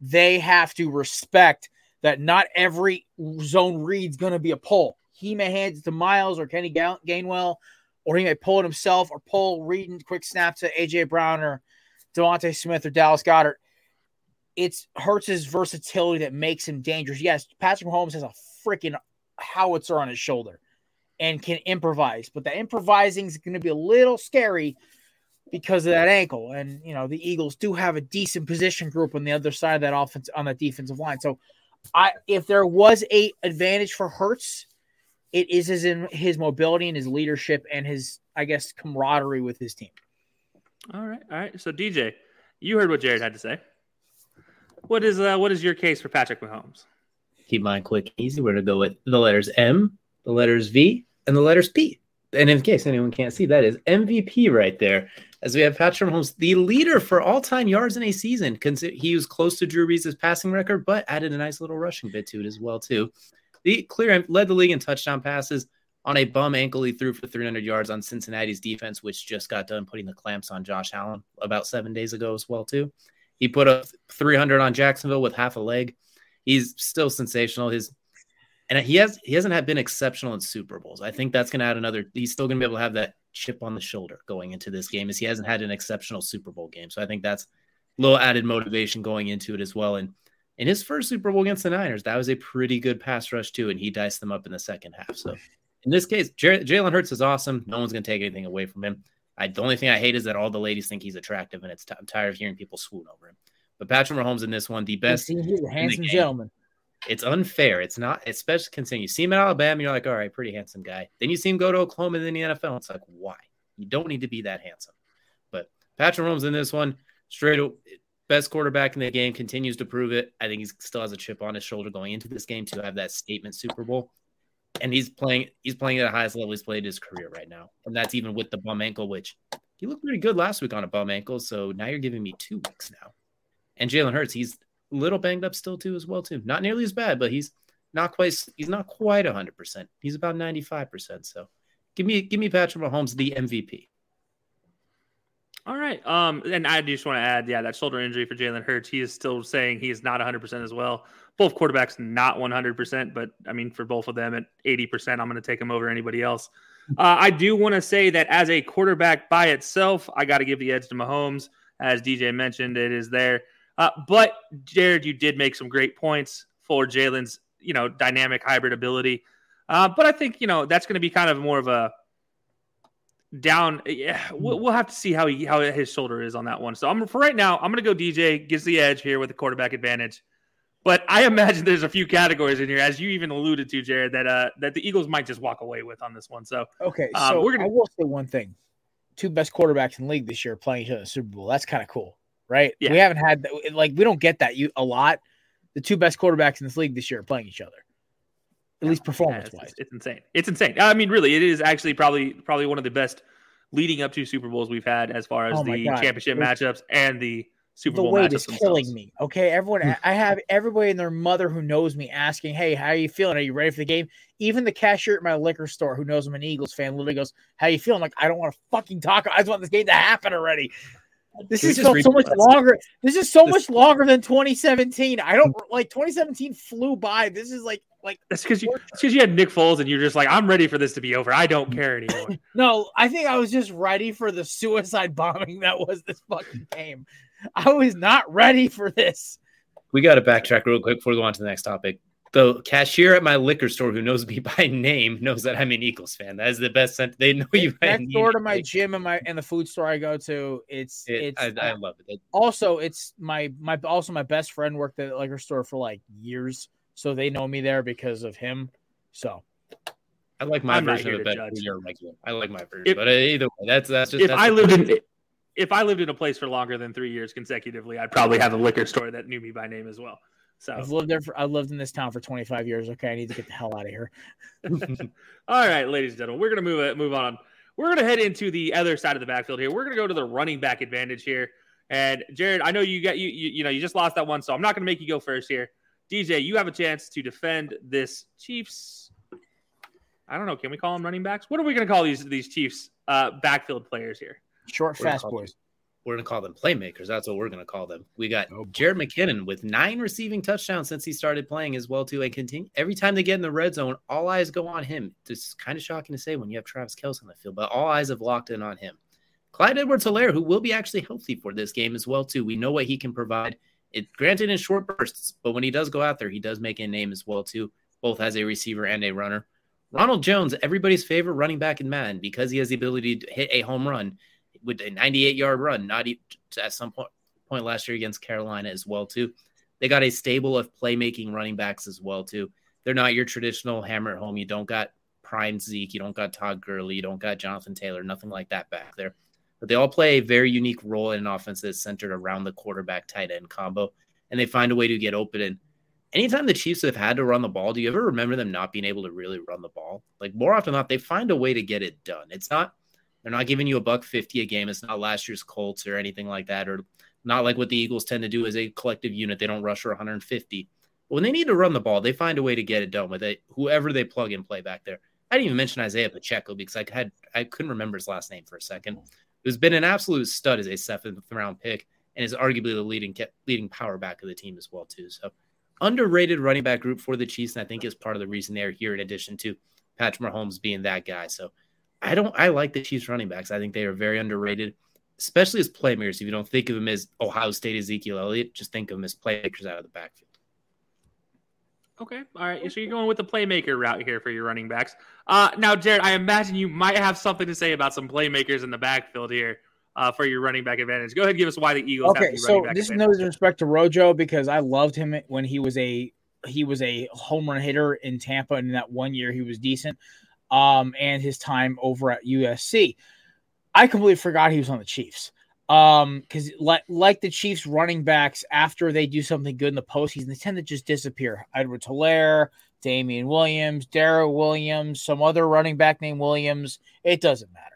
They have to respect that not every zone read's going to be a pull. He may hand it to Miles or Kenny Gainwell, or he may pull it himself or pull read and quick snap to AJ Brown or DeVonta Smith or Dallas Goedert. It's Hurts' versatility that makes him dangerous. Yes, Patrick Mahomes has a freaking howitzer on his shoulder and can improvise, but the improvising is going to be a little scary because of that ankle. And you know, the Eagles do have a decent position group on the other side of that offense on that defensive line. So I if there was a advantage for Hurts, it is his in his mobility and his leadership and his, I guess, camaraderie with his team. All right, all right. So DJ, you heard what Jared had to say. What is uh, what is your case for Patrick Mahomes? Keep mine quick, and easy. We're gonna go with the letters M, the letters V, and the letters P. And in case anyone can't see, that is MVP right there. As we have Patrick Mahomes, the leader for all-time yards in a season. He was close to Drew Brees' passing record, but added a nice little rushing bit to it as well too. The clear led the league in touchdown passes on a bum ankle. He threw for 300 yards on Cincinnati's defense, which just got done putting the clamps on Josh Allen about seven days ago as well too. He put up 300 on Jacksonville with half a leg. He's still sensational. His and he has he hasn't had been exceptional in Super Bowls. I think that's going to add another. He's still going to be able to have that chip on the shoulder going into this game, as he hasn't had an exceptional Super Bowl game. So I think that's a little added motivation going into it as well. And in his first Super Bowl against the Niners, that was a pretty good pass rush too, and he diced them up in the second half. So in this case, J- Jalen Hurts is awesome. No one's going to take anything away from him. I, the only thing I hate is that all the ladies think he's attractive, and it's t- I'm tired of hearing people swoon over him. But Patrick Mahomes in this one, the best. He's a handsome gentleman it's unfair. It's not, especially considering you see him at Alabama, you're like, all right, pretty handsome guy. Then you see him go to Oklahoma and then the NFL. It's like, why? You don't need to be that handsome. But Patrick Mahomes in this one, straight best quarterback in the game, continues to prove it. I think he still has a chip on his shoulder going into this game to have that statement Super Bowl. And he's playing, he's playing at the highest level he's played his career right now. And that's even with the bum ankle, which he looked pretty good last week on a bum ankle. So now you're giving me two weeks now. And Jalen Hurts, he's a little banged up still too as well too. Not nearly as bad, but he's not quite he's not quite 100%. He's about 95%. So give me give me Patrick Mahomes the MVP. All right. Um and I just want to add yeah, that shoulder injury for Jalen Hurts, he is still saying he is not 100% as well. Both quarterbacks not 100%, but I mean for both of them at 80%, I'm going to take him over anybody else. Uh, I do want to say that as a quarterback by itself, I got to give the edge to Mahomes. As DJ mentioned, it is there. Uh, but Jared, you did make some great points for Jalen's, you know, dynamic hybrid ability. Uh, but I think you know that's going to be kind of more of a down. Yeah, we'll, we'll, have to see how he how his shoulder is on that one. So I'm for right now. I'm going to go DJ gets the edge here with the quarterback advantage. But I imagine there's a few categories in here, as you even alluded to, Jared, that uh that the Eagles might just walk away with on this one. So Okay, Um, so we're gonna- I will say one thing: two best quarterbacks in the league this year playing each other in the Super Bowl. That's kind of cool, right? Yeah. We haven't had. Like we don't get that you a lot. The two best quarterbacks in this league this year are playing each other, at least performance it's, wise. it's insane. It's insane. I mean, really, it is actually probably probably one of the best leading up to Super Bowls we've had as far as Oh the God. championship It's- matchups and the Super Bowl. the Bowl weight matchups is themselves. killing me. Okay, everyone. I have everybody and their mother who knows me asking, "Hey, how are you feeling? Are you ready for the game?" Even the cashier at my liquor store who knows I'm an Eagles fan literally goes, "How are you feeling?" Like I don't want to fucking talk. I just want this game to happen already. This Can has just so much longer. This is so This- much longer than 2017. I don't like 2017 flew by. This is like like That's because you that's because you had Nick Foles and you're just like, I'm ready for this to be over. I don't care anymore. *laughs* no. I think I was just ready for the suicide bombing that was this fucking game. I was not ready for this. We got to backtrack real quick before we go on to the next topic. The cashier at my liquor store who knows me *laughs* by name knows that I'm an Eagles fan. That is the best sent. They know you by next name. door to my gym and my and the food store I go to. It's It- it's I, I love it. also it's my my also my best friend worked at the liquor store for like years, so they know me there because of him. So I like my I'm version of it better judge. than your regular. I like my version, If- but uh, either way, that's that's just if that's I the- lived in if I lived in a place for longer than three years consecutively, I'd probably have a liquor store that knew me by name as well. So I've lived there for I've lived in this town for 25 years. Okay, I need to get the hell out of here. *laughs* All right, ladies and gentlemen, we're gonna move it, move on. We're gonna head into the other side of the backfield here. We're gonna go to the running back advantage here. And Jared, I know you got you you, you know you just lost that one, so I'm not gonna make you go first here. DJ, you have a chance to defend this Chiefs. I don't know. Can we call them running backs? What are we gonna call these these Chiefs uh, backfield players here? Short, We're fast called- boys. We're gonna call them playmakers. That's what we're gonna call them. We got Oh. Jerick McKinnon with nine receiving touchdowns since he started playing as well too, and continue every time they get in the red zone, all eyes go on him. It's kind of shocking to say when you have Travis Kelce on the field, but all eyes have locked in on him. Clyde Edwards Helaire, who will be actually healthy for this game as well too. We know what he can provide. It granted in short bursts, but when he does go out there, he does make a name as well too, both as a receiver and a runner. Ronald Jones, everybody's favorite running back in Madden, because he has the ability to hit a home run with a 98 yard run, not at some point point last year against Carolina as well too. They got a stable of playmaking running backs as well too. They're not your traditional hammer at home. You don't got prime Zeke, you don't got Todd Gurley, you don't got Jonathan Taylor, nothing like that back there. But they all play a very unique role in an offense that's centered around the quarterback tight end combo, and they find a way to get open. And anytime the Chiefs have had to run the ball, do you ever remember them not being able to really run the ball? Like more often than not, they find a way to get it done. It's not they're not giving you a buck 50 a game. It's not last year's Colts or anything like that, or not like what the Eagles tend to do as a collective unit. They don't rush for 150. But when they need to run the ball, they find a way to get it done with it, whoever they plug and play back there. I didn't even mention Isaiah Pacheco because I had I couldn't remember his last name for a second. Who's been an absolute stud as a seventh round pick and is arguably the leading leading power back of the team as well too. So underrated running back group for the Chiefs, and I think is part of the reason they're here. In addition to Patrick Mahomes being that guy, so I don't. I like the Chiefs running backs. I think they are very underrated, especially as playmakers. If you don't think of them as Ohio State Ezekiel Elliott, just think of them as playmakers out of the backfield. Okay. All right. So you're going with the playmaker route here for your running backs. Uh, now, Jared, I imagine you might have something to say about some playmakers in the backfield here uh, for your running back advantage. Go ahead and give us why the Eagles have Okay, the so running back this is no disrespect to Rojo because I loved him when he was a he was a home run hitter in Tampa, and in that one year he was decent. Um, and his time over at USC, I completely forgot he was on the Chiefs. Um, because like like the Chiefs running backs, after they do something good in the postseason, they tend to just disappear. Edward Helaire, Damien Williams, Darrel Williams, some other running back named Williams. It doesn't matter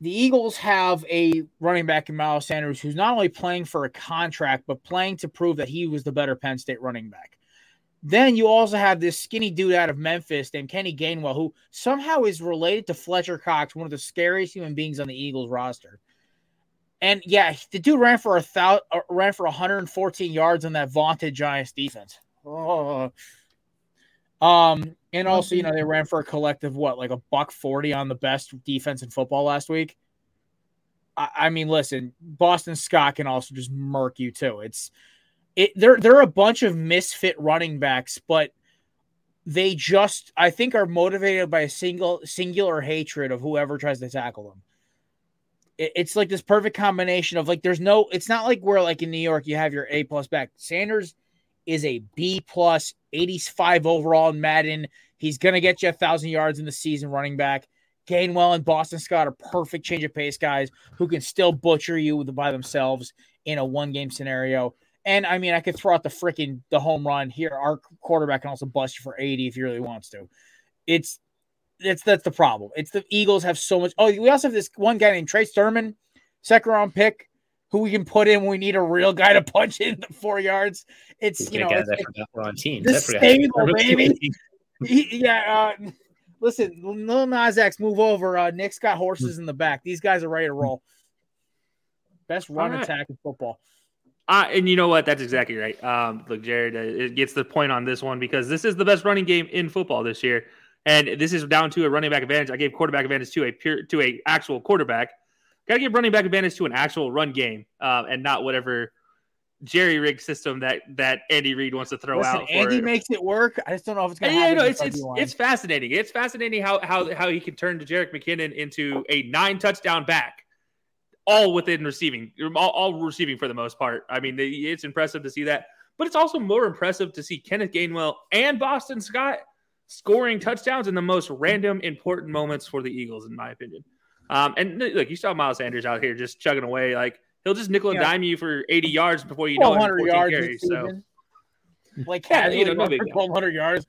the Eagles have a running back in Miles Sanders who's not only playing for a contract, but playing to prove that he was the better Penn State running back. Then you also have this skinny dude out of Memphis named Kenny Gainwell, who somehow is related to Fletcher Cox, one of the scariest human beings on the Eagles roster. And yeah, the dude ran for a thousand, ran for 114 yards on that vaunted Giants defense. Oh. Um, and also, you know, they ran for a collective what, like a buck 40 on the best defense in football last week. I, I mean, listen, Boston Scott can also just murk you too. It's it they're they're a bunch of misfit running backs, but they just I think are motivated by a single singular hatred of whoever tries to tackle them. It, it's like this perfect combination of like there's no it's not like where like in New York you have your A plus back. Sanders is a B plus, 85 overall in Madden. He's going to get you a thousand yards in the season running back. Gainwell and Boston Scott are perfect change of pace guys who can still butcher you by themselves in a one game scenario. And I mean, I could throw out the freaking the home run here. Our quarterback can also bust you for 80 if he really wants to. It's it's that's the problem. It's the Eagles have so much. Oh, we also have this one guy named Trey Sermon, second round pick, who we can put in when we need a real guy to punch in the four yards. It's you know, it's, that we're on teams. the stable, baby. *laughs* He- yeah, uh, listen, Lil Nas X, move over. Uh, Nick's got horses in the back. These guys are ready to roll. Best run right. attack in football. Uh, and you know what? That's exactly right. Um, look, Jared, uh, it gets the point on this one because this is the best running game in football this year, and this is down to a running back advantage. I gave quarterback advantage to a pure to a actual quarterback. Got to give running back advantage to an actual run game, um, and not whatever jerry rig system that that Andy Reid wants to throw Listen, out. For, Andy makes it work. I just don't know if it's going to yeah, happen. no, it's it's it's fascinating. It's fascinating how how how he can turn to Jerick McKinnon into a nine touchdown back, all within receiving, all, all receiving for the most part. I mean, it's impressive to see that, but it's also more impressive to see Kenneth Gainwell and Boston Scott scoring touchdowns in the most random important moments for the Eagles, in my opinion. Um, and look, you saw Miles Sanders out here just chugging away like. He'll just nickel and Yeah. dime you for 80 yards before you know it. in 1,200 14 yards carries, so. Like, Yeah, you know, no big deal. 1,200 yards.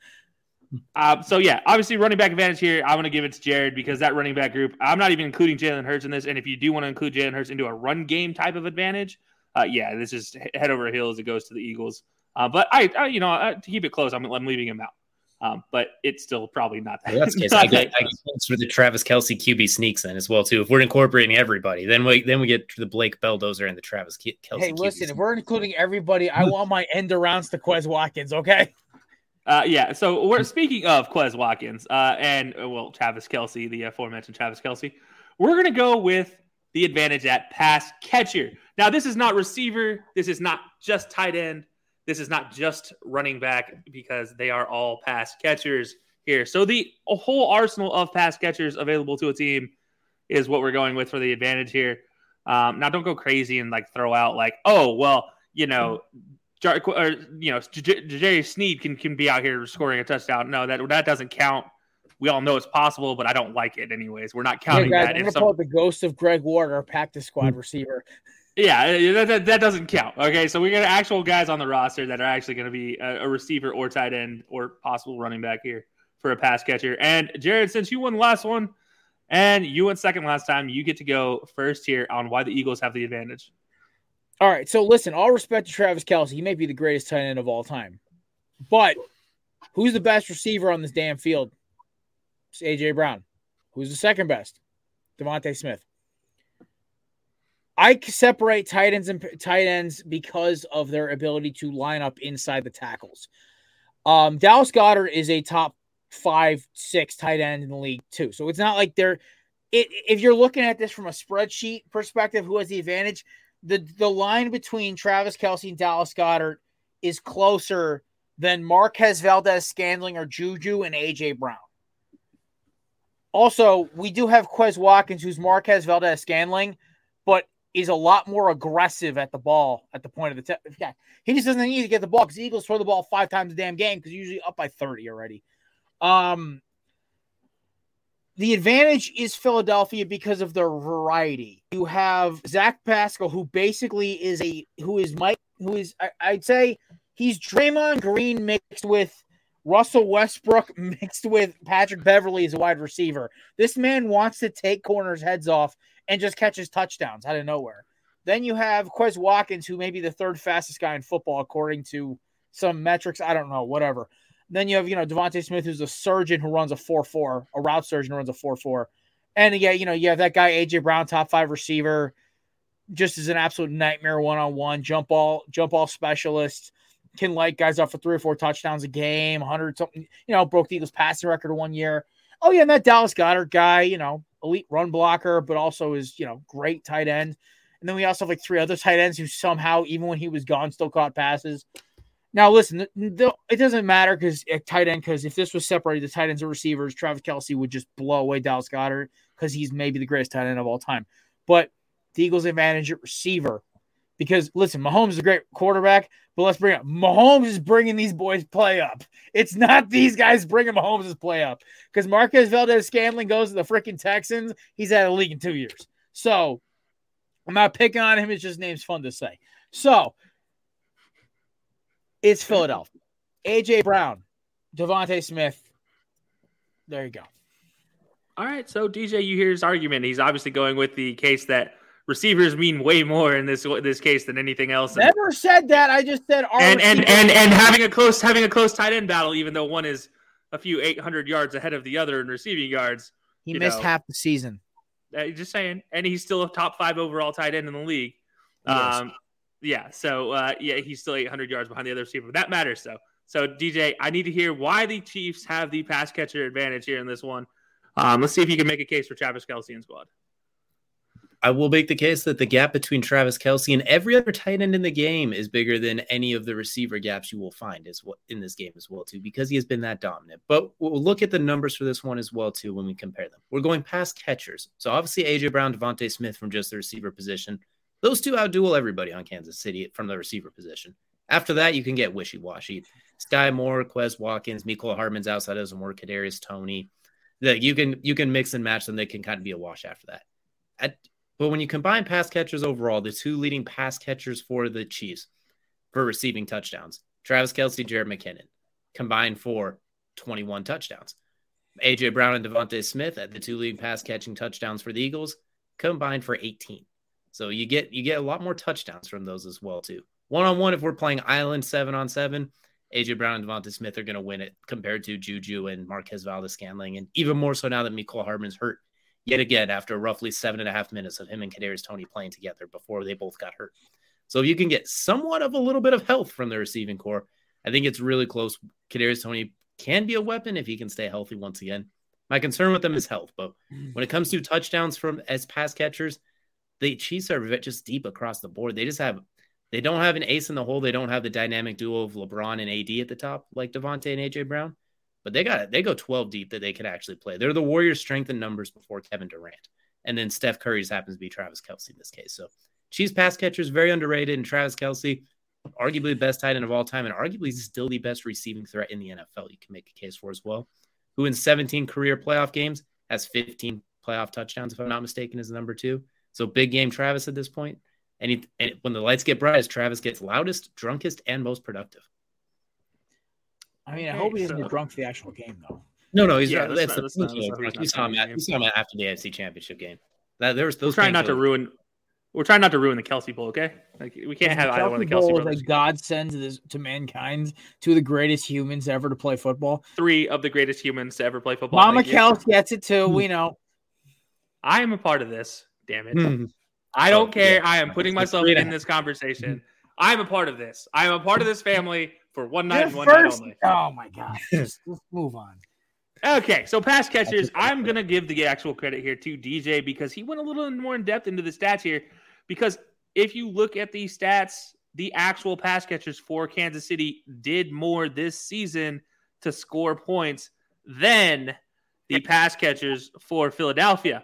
Uh, so yeah, obviously running back advantage here. I'm going to give it to Jared because that running back group. I'm not even including Jalen Hurts in this. And if you do want to include Jalen Hurts into a run game type of advantage, uh, yeah, this is head over heels. It goes to the Eagles. Uh, but I, I, you know, uh, to keep it close, I'm, I'm leaving him out. Um, but it's still probably not that. Well, that's case. *laughs* not I get, that I get for the Travis Kelce QB sneaks in as well too. If we're incorporating everybody, then we then we get to the Blake Belldozer and the Travis Kelce. Hey, QB listen, if we're including everybody, I want my end arounds to Quez Watkins, okay? Uh, yeah. So we're speaking of Quez Watkins uh, and uh, well Travis Kelce, the aforementioned Travis Kelce. We're gonna go with the advantage at pass catcher. Now, this is not receiver. This is not just tight end. This is not just running back because they are all pass catchers here. So the whole arsenal of pass catchers available to a team is what we're going with for the advantage here. Um, now, don't go crazy and like throw out like, oh well, you know, Jar- or you know, J- J- Jerry Sneed can can be out here scoring a touchdown. No, that that doesn't count. We all know it's possible, but I don't like it anyways. We're not counting guys, that. I'm gonna some- pull out the ghost of Greg Ward, our practice squad receiver. *laughs* Uh, yeah, that, that, that doesn't count. Okay, so we got actual guys on the roster that are actually going to be a, a receiver or tight end or possible running back here for a pass catcher. And Jared, since you won the last one and you went second last time, you get to go first here on why the Eagles have the advantage. All right, so listen, all respect to Travis Kelce, he may be the greatest tight end of all time, but who's the best receiver on this damn field? It's AJ Brown. Who's the second best? DeVonta Smith. I separate tight ends and tight ends because of their ability to line up inside the tackles. Um, Dallas Goedert is a top five, six tight end in the league too. So it's not like they're. It, if you're looking at this from a spreadsheet perspective, who has the advantage? the the line between Travis Kelce and Dallas Goedert is closer than Marquez Valdes-Scantling or Juju and AJ Brown. Also, we do have Quez Watkins, who's Marquez Valdes-Scantling, but is a lot more aggressive at the ball at the point of the t- yeah. He just doesn't need to get the ball because Eagles throw the ball five times a damn game because usually up by 30 already. Um the advantage is Philadelphia because of their variety. You have Zach Pascal, who basically is a who is Mike, who is I, I'd say he's Draymond Green mixed with Russell Westbrook mixed with Patrick Beverley as a wide receiver. This man wants to take corners' heads off and just catches touchdowns out of nowhere. Then you have Quez Watkins, who may be the third fastest guy in football according to some metrics. I don't know, whatever. Then you have, you know, DeVonta Smith, who's a surgeon who runs a 4 4, a route surgeon who runs a 4 4. And yeah, you know, you have that guy, AJ Brown, top five receiver, just as an absolute nightmare one on one, jump ball, jump ball specialist, can light guys up for three or four touchdowns a game, 100 something, you know, broke the Eagles passing record one year. Oh, yeah, and that Dallas Goedert guy, you know, elite run blocker, but also is, you know, great tight end. And then we also have like three other tight ends who somehow, even when he was gone, still caught passes. Now, listen, it doesn't matter because eh, tight end, because if this was separated, the tight ends and receivers, Travis Kelce would just blow away Dallas Goedert because he's maybe the greatest tight end of all time. But the Eagles' advantage at receiver Because listen, Mahomes is a great quarterback, but let's bring up Mahomes is bringing these boys play up. It's not *laughs* these guys bringing Mahomes' play up. Because Marquez Valdes-Scantling goes to the freaking Texans. He's out of the league in two years. So I'm not picking on him. It's just name's fun to say. So it's Philadelphia. AJ Brown, DeVonta Smith. There you go. All right, so DJ, you hear his argument. He's obviously going with the case that receivers mean way more in this this case than anything else. Never said that. I just said and and, and and having a close having a close tight end battle, even though one is a few eight hundred yards ahead of the other in receiving yards. He missed know, half the season. Uh, just saying, and he's still a top five overall tight end in the league. Um, yeah, so uh, yeah, he's still 800 yards behind the other receiver. That matters, though. So DJ, I need to hear why the Chiefs have the pass catcher advantage here in this one. Um, let's see if you can make a case for Travis Kelce and squad. I will make the case that the gap between Travis Kelce and every other tight end in the game is bigger than any of the receiver gaps you will find as well in this game as well too, because he has been that dominant. But we'll look at the numbers for this one as well too when we compare them. We're going past catchers, so obviously AJ Brown, DeVonta Smith from just the receiver position. Those two outduel everybody on Kansas City from the receiver position. After that, you can get wishy washy. Skyy Moore, Quez Watkins, Mecole Hardman's outside doesn't work. Kadarius Toney, that you can you can mix and match them. They can kind of be a wash after that. At, but when you combine pass catchers overall, the two leading pass catchers for the Chiefs for receiving touchdowns, Travis Kelce, Jerick McKinnon, combined for 21 touchdowns. AJ Brown and DeVonta Smith at the two leading pass catching touchdowns for the Eagles, combined for 18. So you get you get a lot more touchdowns from those as well too. One on one, if we're playing Island seven on seven, AJ Brown and DeVonta Smith are going to win it compared to Juju and Marquez Valdes-Scantling, and even more so now that Mecole Hardman's hurt yet again after roughly seven and a half minutes of him and Kadarius Toney playing together before they both got hurt. So if you can get somewhat of a little bit of health from the receiving core, I think it's really close. Kadarius Toney can be a weapon if he can stay healthy once again. My concern with them is health, but when it comes to touchdowns from as pass catchers, the Chiefs are just deep across the board. They just have they don't have an ace in the hole. They don't have the dynamic duo of LeBron and AD at the top like DeVonta and AJ Brown but they got it. They go 12 deep that they could actually play. They're the Warriors' strength in numbers before Kevin Durant. And then Steph Curry's happens to be Travis Kelce in this case. So Chiefs pass catchers, very underrated. And Travis Kelce, arguably the best tight end of all time, and arguably still the best receiving threat in the NFL. You can make a case for as well. Who in 17 career playoff games has 15 playoff touchdowns, if I'm not mistaken, is number two. So big game Travis at this point. And, he, and when the lights get brightest, Travis gets loudest, drunkest, and most productive. I mean, I hope he doesn't so. get drunk for the actual game, though. No, no, he's yeah, not, that's, that's, the that's, that's, we saw him at we saw him after the AFC Championship game. That there was those. We're trying not to ruin. We're trying not to ruin the Kelce Bowl, okay? Like we can't have either one of the Kelce Bowl like God sends this to mankind, two of the greatest humans ever to play football. Three of the greatest humans to ever play football. Mama Kelce gets it too. We know. I am a part of this. Damn it! Hmm. I don't oh, care. Yeah. I am putting myself in this conversation. I am a part of this. I am a part of this family for one night and one first, night only. Oh my god! *laughs* Just, let's move on. Okay, so pass catchers, I'm gonna give the actual credit here to DJ because he went a little more in depth into the stats here. Because if you look at these stats, the actual pass catchers for Kansas City did more this season to score points than the pass catchers for Philadelphia.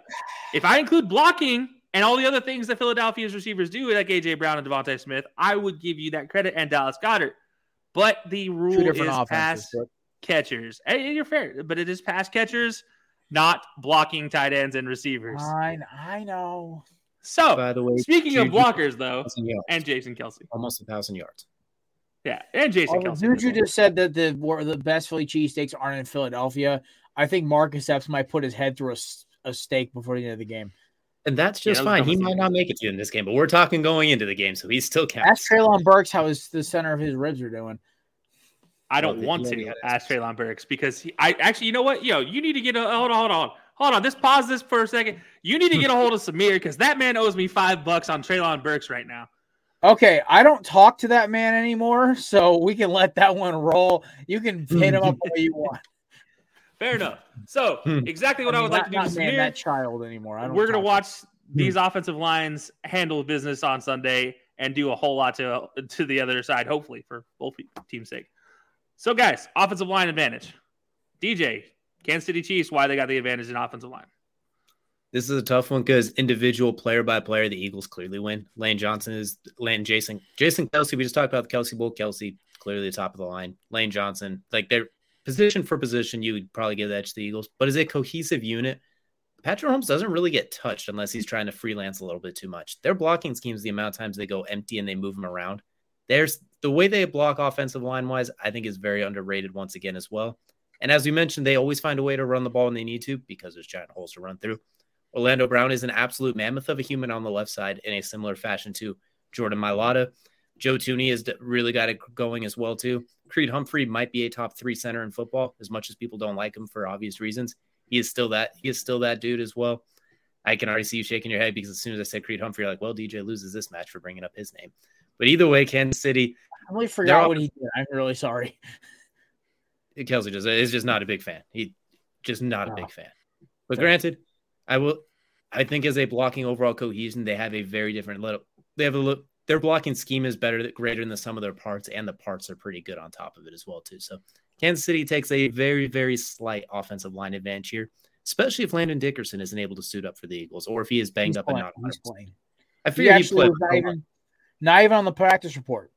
If I include blocking and all the other things that Philadelphia's receivers do, like AJ Brown and DeVonta Smith, I would give you that credit and Dallas Goedert. But the rule is pass but... catchers. And you're fair, but it is pass catchers, not blocking tight ends and receivers. I, I know. So, by the way, speaking Juju, of blockers, though, and Jason Kelce, almost a thousand yards. Yeah, and Jason oh, Kelce. Juju just said that the the best Philly cheesesteaks aren't in Philadelphia. I think Marcus Epps might put his head through a, a stake before the end of the game. And that's just yeah, fine. He might not make it to in this game, but we're talking going into the game, so he's still capped. Ask Treylon Burks how his the center of his ribs are doing. I don't well, want to ask Treylon Burks because he, I actually, you know what? Yo, you need to get a hold on, hold on, hold on. Just pause this for a second. You need to get a hold of *laughs* Samir because that man owes me five bucks on Treylon Burks right now. Okay, I don't talk to that man anymore, so we can let that one roll. You can hit him up the way you want. Fair enough. So hmm. exactly what I, mean, I would like to do. Not man, that child anymore. we're gonna watch to these offensive lines handle business on Sunday and do a whole lot to to the other side, hopefully for both teams' sake. So, guys, offensive line advantage. DJ, Kansas City Chiefs, why they got the advantage in offensive line? This is a tough one because individual player by player, the Eagles clearly win. Lane Johnson is Lane Jason Jason Kelce. We just talked about the Kelce Bowl. Kelce clearly the top of the line. Lane Johnson, like they're position for position, you would probably give the edge to the Eagles. But as a cohesive unit, Patrick Mahomes doesn't really get touched unless he's trying to freelance a little bit too much. Their blocking schemes, the amount of times they go empty and they move him around, there's the way they block offensive line wise, I think is very underrated once again as well. And as we mentioned, they always find a way to run the ball when they need to because there's giant holes to run through. Orlando Brown is an absolute mammoth of a human on the left side in a similar fashion to Jordan Mailata. Joe Thuney has really got it going as well too. Creed Humphrey might be a top three center in football, as much as people don't like him for obvious reasons. He is still that. He is still that dude as well. I can already see you shaking your head because as soon as I said Creed Humphrey, you're like, well, DJ loses this match for bringing up his name. But either way, Kansas City. I really forgot all, what he did. I'm really sorry. *laughs* Kelsey just is just not a big fan. He just not a oh. big fan. But granted, I will. I think as a blocking overall cohesion, they have a very different little. They have a little. Their blocking scheme is better, greater than the sum of their parts, and the parts are pretty good on top of it as well too. So Kansas City takes a very very slight offensive line advantage here, especially if Landon Dickerson isn't able to suit up for the Eagles, or if he is banged he's up playing, and not. He's playing. I figured he, he played. Not even, not even on the practice report.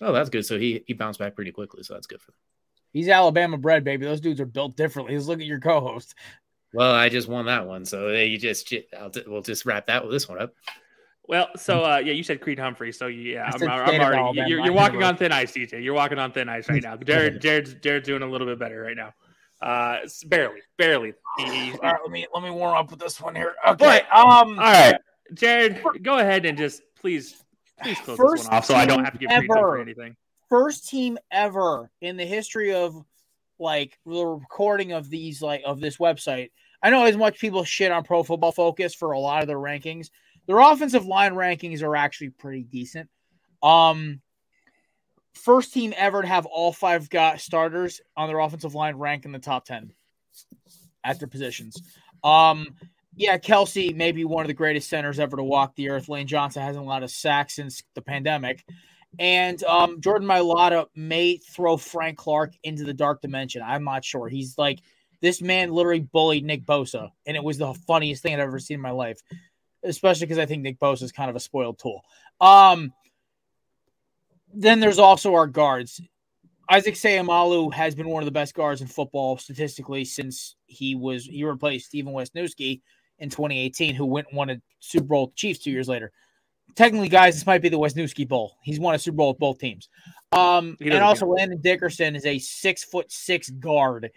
Oh, that's good. So he he bounced back pretty quickly. So that's good for them. He's Alabama bred, baby. Those dudes are built differently. Just look at your co-host. Well, I just won that one, so you just I'll, we'll just wrap that with this one up. Well, so uh, yeah, you said Creed Humphrey, so yeah, I'm, I'm already. You're, you're walking on thin ice, DJ. You're walking on thin ice right now. *laughs* Jared, Jared's, Jared's doing a little bit better right now. Uh, barely, barely. He, he, all right, let me let me warm up with this one here. Okay. But, um. All right, Jared, go ahead and just please, please close this one off, so I don't have to give Creed Humphrey anything first team ever in the history of like the recording of these like of this website. I know as much people shit on Pro Football Focus for a lot of their rankings. Their offensive line rankings are actually pretty decent. Um, first team ever to have all five got starters on their offensive line rank in the top ten at their positions. Um, yeah, Kelce may be one of the greatest centers ever to walk the earth. Lane Johnson hasn't allowed a sack since the pandemic. And um, Jordan Mailata may throw Frank Clark into the dark dimension. I'm not sure. He's like this man literally bullied Nick Bosa, and it was the funniest thing I've ever seen in my life. Especially because I think Nick Bosa is kind of a spoiled tool. Um, then there's also our guards. Isaac Seumalo has been one of the best guards in football statistically since he was he replaced Stefen Wisniewski in 2018, who went and won a Super Bowl Chiefs two years later technically, guys, this might be the Wisniewski Bowl. He's won a Super Bowl with both teams. Um, and also, Landon Dickerson is a six foot six guard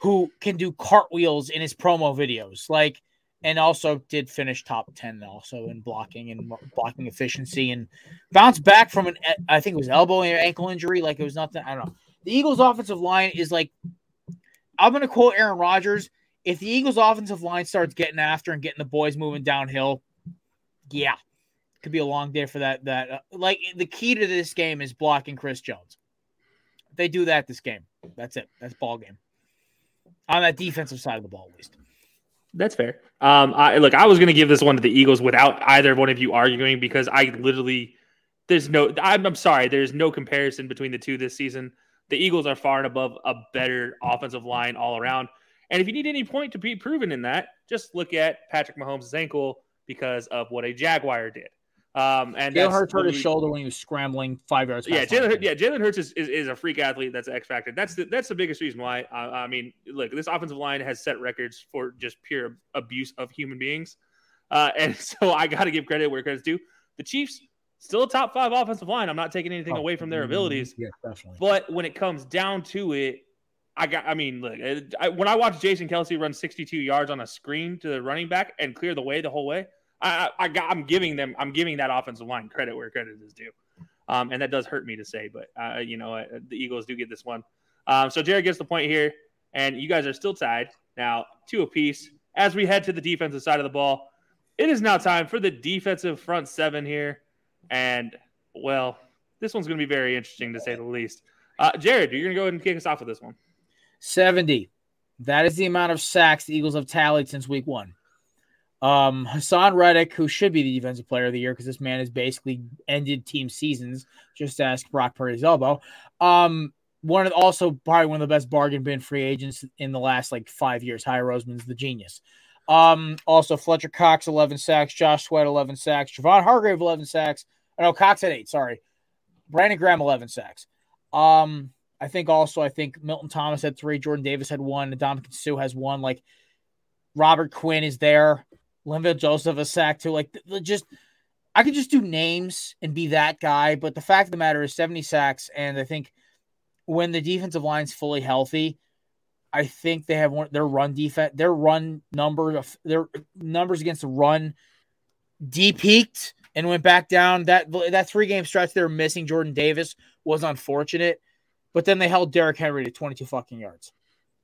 who can do cartwheels in his promo videos. Like, and also did finish top 10 also in blocking and blocking efficiency and bounced back from an, I think it was elbow or ankle injury. Like, it was nothing. I don't know. The Eagles' offensive line is like, I'm going to quote Aaron Rodgers. If the Eagles' offensive line starts getting after and getting the boys moving downhill, yeah, could be a long day for that. That uh, like the key to this game is blocking Chris Jones. If they do that this game. That's it. That's ball game. On that defensive side of the ball, at least. That's fair. Um, I look. I was going to give this one to the Eagles without either one of you arguing because I literally there's no. I'm, I'm sorry. There's no comparison between the two this season. The Eagles are far and above a better offensive line all around. And if you need any point to be proven in that, just look at Patrick Mahomes' ankle because of what a Jaguar did. Um, and Jalen Hurts hurt his shoulder when he was scrambling five yards. Yeah, Jalen. Yeah, Jalen Hurts is, is, is, a freak athlete. That's an X factor. That's the that's the biggest reason why. Uh, I mean, look, this offensive line has set records for just pure abuse of human beings, uh, and *laughs* so I got to give credit where credit's due. The Chiefs still a top five offensive line. I'm not taking anything oh, away from their abilities. Yeah, definitely. But when it comes down to it, I got. I mean, look, I, when I watched Jason Kelce run 62 yards on a screen to the running back and clear the way the whole way. I, I got, I'm giving them, I'm giving that offensive line credit where credit is due. Um, and that does hurt me to say, but uh, you know, uh, the Eagles do get this one. Um, so Jared gets the point here, and you guys are still tied now, two apiece. As we head to the defensive side of the ball, it is now time for the defensive front seven here, and well, this one's going to be very interesting to say the least. Uh, Jared, you're going to go ahead and kick us off with this one. Seventy. That is the amount of sacks the Eagles have tallied since week one. Um, Haason Reddick, who should be the defensive player of the year because this man has basically ended team seasons. Just ask Brock Purdy's elbow. Um, one of also probably one of the best bargain bin free agents in the last like five years. Howie Roseman's the genius. Um, also Fletcher Cox, 11 sacks, Josh Sweat, 11 sacks, Javon Hargrave, 11 sacks. Oh, no, Cox had eight. Sorry. Brandon Graham, 11 sacks. Um, I think also, I think Milton Thomas had three, Jordan Davis had one, Ndamukong Suh has one. Like Robert Quinn is there, Linval Joseph a sack too. Like just, I could just do names and be that guy. But the fact of the matter is 70 sacks. And I think when the defensive line's fully healthy, I think they have one their run defense, their run number their numbers against the run de-peaked and went back down. That that three game stretch they were missing Jordan Davis was unfortunate, but then they held Derrick Henry to 22 fucking yards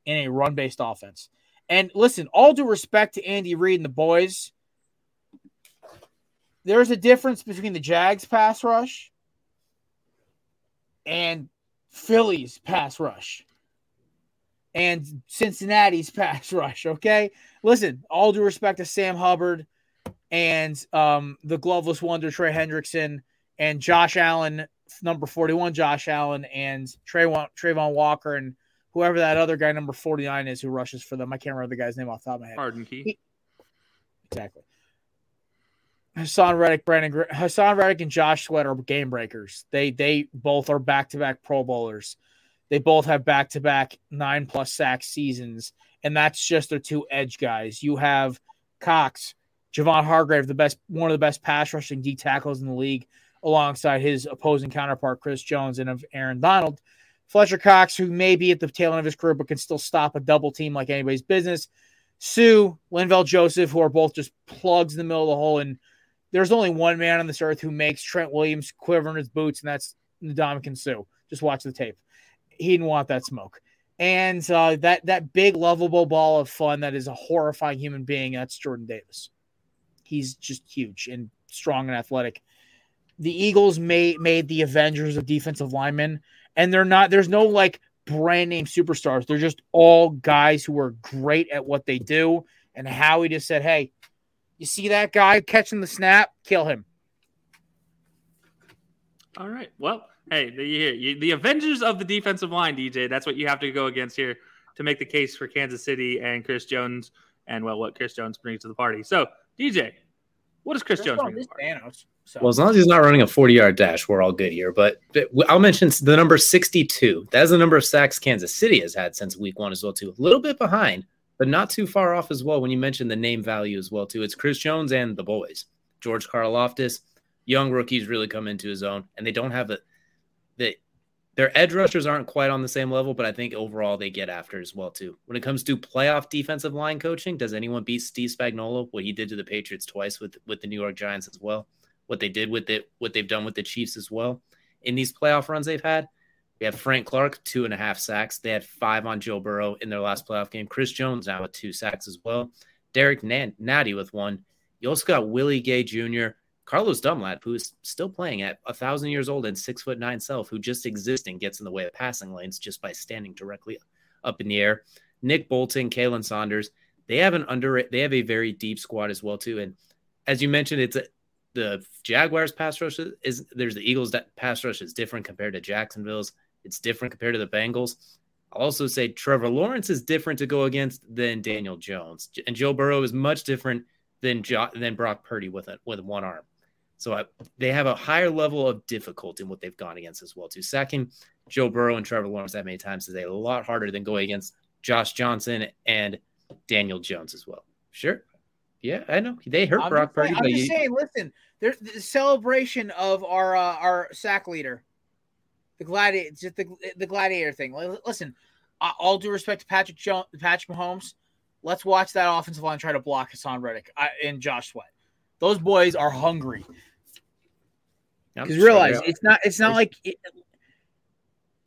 in a run based offense. And listen, all due respect to Andy Reid and the boys, there's a difference between the Jags pass rush and Philly's pass rush and Cincinnati's *laughs* pass rush. Okay. Listen, all due respect to Sam Hubbard and um, the gloveless wonder Trey Hendrickson and Josh Allen, number 41, Josh Allen, and Trayvon, Travon Walker, and whoever that other guy, number 49, is who rushes for them. I can't remember the guy's name off the top of my head. Arden Key. exactly. Haason Reddick, Brandon Haason Reddick, and Josh Sweat are game breakers. They they both are back to back Pro Bowlers. They both have back to back nine plus sack seasons, and that's just their two edge guys. You have Cox, Javon Hargrave, the best one of the best pass rushing D tackles in the league, alongside his opposing counterpart Chris Jones and of Aaron Donald. Fletcher Cox, who may be at the tail end of his career, but can still stop a double team like anybody's business. Suh, Linval Joseph, who are both just plugs in the middle of the hole. And there's only one man on this earth who makes Trent Williams quiver in his boots, and that's Ndamukong Suh. Just watch the tape he didn't want that smoke. And uh, that that big lovable ball of fun that is a horrifying human being. That's Jordan Davis. He's just huge and strong and athletic. The Eagles made made the Avengers of defensive linemen, and they're not. There's no like brand name superstars. They're just all guys who are great at what they do. And Howie just said, "Hey, you see that guy catching the snap? Kill him." All right. Well, hey, the, the Avengers of the defensive line, DJ. That's what you have to go against here to make the case for Kansas City and Chris Jones, and well, what Chris Jones brings to the party. So, DJ, what does Chris Jones bring? To the party? Thanos, so. Well, as long as he's not running a 40 yard dash, we're all good here. But, but I'll mention the number 62. That's the number of sacks Kansas City has had since week one as well, too. A little bit behind, but not too far off as well when you mention the name value as well, too. It's Chris Jones and the boys. George Karlaftis, young rookies really come into his own, and they don't have a that their edge rushers aren't quite on the same level, but I think overall they get after as well too. When it comes to playoff defensive line coaching, does anyone beat Steve Spagnuolo? What he did to the Patriots twice with with the New York Giants as well. What they did with it, what they've done with the Chiefs as well in these playoff runs they've had. We have Frank Clark, two and a half sacks. They had five on Joe Burrow in their last playoff game. Chris Jones now with two sacks as well. Derrick Nnadi with one. You also got Willie Gay Jr., Carlos Dunlap, who is still playing at a thousand years old and six foot nine self, who just existing gets in the way of passing lanes just by standing directly up in the air. Nick Bolton, Khalen Saunders, they have an under they have a very deep squad as well too. And as you mentioned, it's a, the Jaguars pass rush is there's the Eagles that pass rush is different compared to Jacksonville's. It's different compared to the Bengals. I'll also say Trevor Lawrence is different to go against than Daniel Jones, and Joe Burrow is much different than jo- than Brock Purdy with it with one arm. So I, they have a higher level of difficulty in what they've gone against as well. Too second, Joe Burrow and Trevor Lawrence that many times is a lot harder than going against Josh Johnson and Daniel Jones as well. Sure. Yeah, I know they hurt I'm Brock Purdy. Saying, I'm just you, saying, listen, there's the celebration of our uh, our sack leader, the gladiator, just the the gladiator thing. Listen, all due respect to Patrick Jones, Patrick Mahomes, let's watch that offensive line try to block Haason Reddick and Josh Sweat. Those boys are hungry. Because realize it's not it's not like it,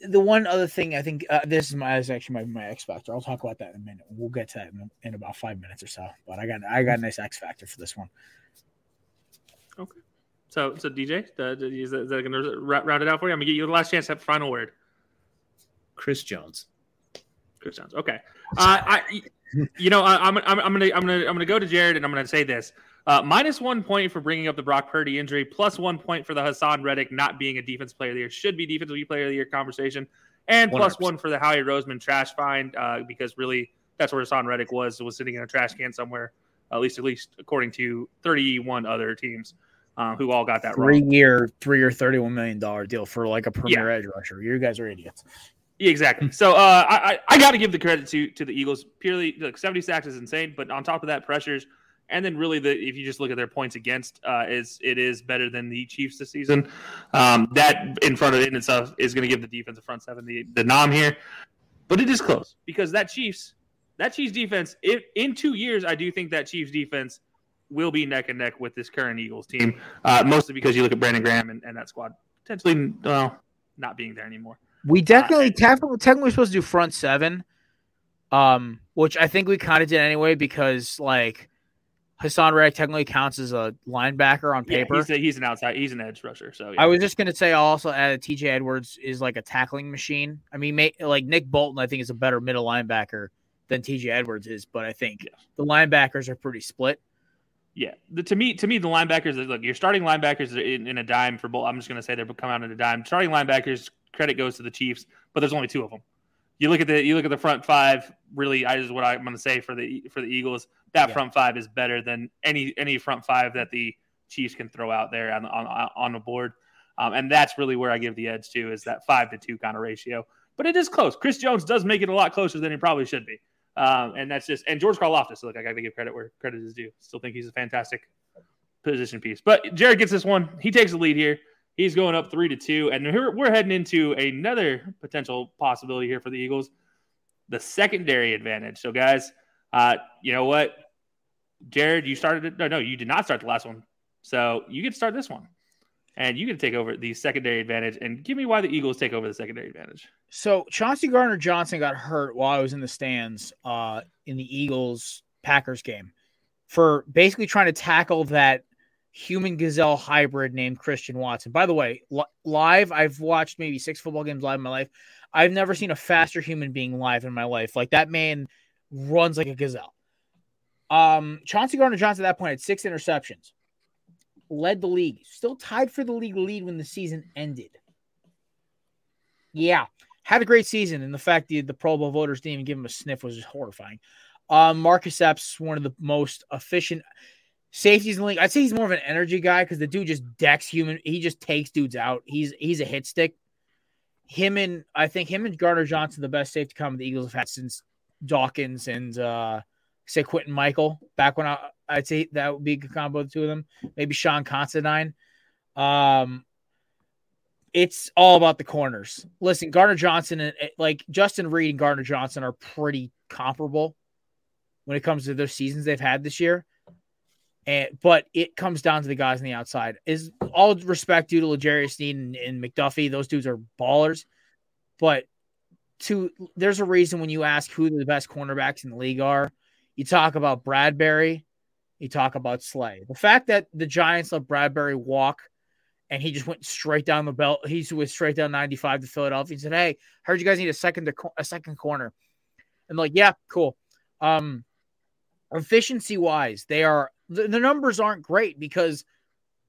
the one other thing I think uh, this is my is actually my, my X factor. I'll talk about that in a minute. We'll get to that in, in about five minutes or so. But I got I got a nice X factor for this one. Okay. So so DJ, uh, is that, that going to round it out for you? I'm gonna give you the last chance to have final word. Chris Jones. Chris Jones. Okay. Uh, I you know I, I'm I'm I'm gonna I'm gonna I'm gonna go to Jared and I'm gonna say this. Uh, minus one point for bringing up the Brock Purdy injury, plus one point for the Haason Reddick not being a defense player of the year. Should be defensive player of the year conversation. And 100%. plus one for the Howie Roseman trash find uh, because really that's where Haason Reddick was, was sitting in a trash can somewhere at least at least according to 31 other teams uh, who all got that three wrong. year, three year, thirty one million dollar deal for like a premier edge rusher. You guys are idiots. Yeah, exactly. So uh, I I, I got to give the credit to to the Eagles. Purely, like 70 sacks is insane, but on top of that, pressures, and then really the if you just look at their points against, uh, is it is better than the Chiefs this season. Um, that in front of it in itself is going to give the defensive front seven the the nom here, but it is close because that Chiefs that Chiefs defense if, in two years I do think that Chiefs defense will be neck and neck with this current Eagles team, uh, mostly because you look at Brandon Graham and, and that squad potentially well not being there anymore. We definitely, technically, technically we're supposed to do front seven, um, which I think we kind of did anyway because like Haason Reddick technically counts as a linebacker on Yeah, paper. he's, a, he's an outside. He's an edge rusher. So yeah. I was just gonna say I'll also add TJ Edwards is like a tackling machine. I mean, may, like Nick Bolton, I think is a better middle linebacker than TJ Edwards is, but I think Yeah. the linebackers are pretty split. Yeah, the, to me, to me, the linebackers. Look, your starting linebackers are in, in a dime for both. I'm just going to say they're come out in a dime. Starting linebackers credit goes to the Chiefs, but there's only two of them. You look at the you look at the front five. Really, I is what I'm going to say for the for the Eagles. That Yeah. front five is better than any any front five that the Chiefs can throw out there on on on the board. Um, and that's really where I give the edge to is that five to two kind of ratio. But it is close. Chris Jones does make it a lot closer than he probably should be. Um, and that's just and George Karlaftis. Look, I got to give credit where credit is due. Still think he's a fantastic position piece. But Jared gets this one. He takes the lead here. He's going up three to two, and here we're heading into another potential possibility here for the Eagles, the secondary advantage. So, guys, uh, you know what, Jared, you started. No, no, you did not start the last one. So you get to start this one, and you get to take over the secondary advantage. And give me why the Eagles take over the secondary advantage. So Chauncey Gardner Johnson got hurt while I was in the stands uh, in the Eagles Packers game for basically trying to tackle that human gazelle hybrid named Christian Watson. By the way, li- live, I've watched maybe six football games live in my life. I've never seen a faster human being live in my life. Like that man runs like a gazelle. Um, Chauncey Gardner Johnson at that point had six interceptions, led the league, still tied for the league lead when the season ended. Yeah, had a great season, and the fact that the Pro Bowl voters didn't even give him a sniff was horrifying. Um, Marcus Epps, one of the most efficient the league. I'd say he's more of an energy guy because the dude just decks human. He just takes dudes out. He's he's a hit stick. Him and I think him and Gardner Johnson, the best safety combo the Eagles have had since Dawkins and uh say Quintin Mikell. Back when I I'd say that would be a good combo the two of them. Maybe Sean Considine. Um, it's all about the corners. Listen, Gardner Johnson and like Justin Reid and Gardner Johnson are pretty comparable when it comes to their seasons they've had this year. And but it comes down to the guys on the outside. Is all respect due to L'Jarius Sneed and, and McDuffie. Those dudes are ballers. But to there's a reason when you ask who the best cornerbacks in the league are, you talk about Bradberry, you talk about Slay. The fact that the Giants let Bradberry walk and he just went straight down the belt. He went straight down 95 to Philadelphia and said, Hey, heard you guys need a second to a second corner. And like, yeah, cool. Um efficiency wise, they are the, the numbers aren't great because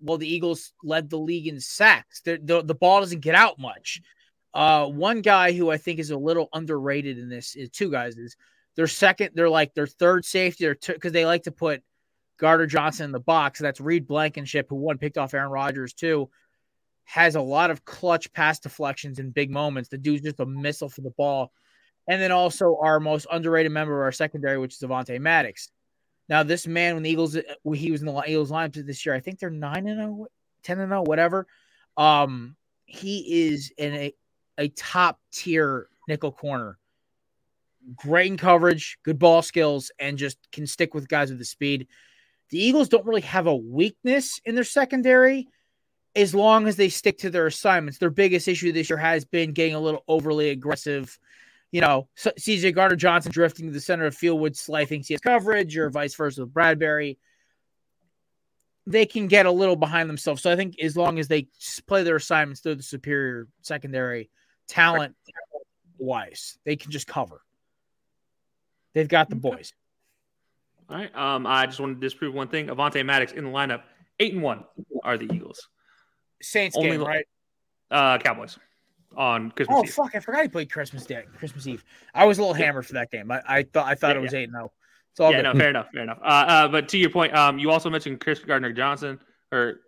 well, the Eagles led the league in sacks. The, the, the ball doesn't get out much. Uh, one guy who I think is a little underrated in this is two guys is their second, they're like their third safety, or because they like to put Gardner Johnson in the box. That's Reed Blankenship, who one picked off Aaron Rodgers too, has a lot of clutch pass deflections in big moments. The dude's just a missile for the ball. And then also our most underrated member of our secondary, which is Avonte Maddox. Now, this man, when the Eagles, he was in the Eagles lineup this year, I think they're 9 and 0, 10 and 0, whatever. Um, he is in a, a top tier nickel corner. Great in coverage, good ball skills, and just can stick with guys with the speed. The Eagles don't really have a weakness in their secondary as long as they stick to their assignments. Their biggest issue this year has been getting a little overly aggressive. You know, CJ Gardner Johnson drifting to the center of field with Slay thinks he has coverage, or vice versa with Bradberry. They can get a little behind themselves. So I think as long as they play their assignments, they're the superior secondary talent wise. They can just cover. They've got the boys. All right. Um, I just want to disprove one thing. Avonte Maddox in the lineup, eight and one are the Eagles. Saints Only game, right? Uh, Cowboys on Christmas Oh Eve. fuck! I forgot he played Christmas Day, Christmas Eve. I was a little hammered for that game. I, I thought I thought Yeah, it was eight. No, It's all yeah, good. no, fair enough, fair enough. Uh, uh, but to your point, um, you also mentioned Chris Gardner Johnson or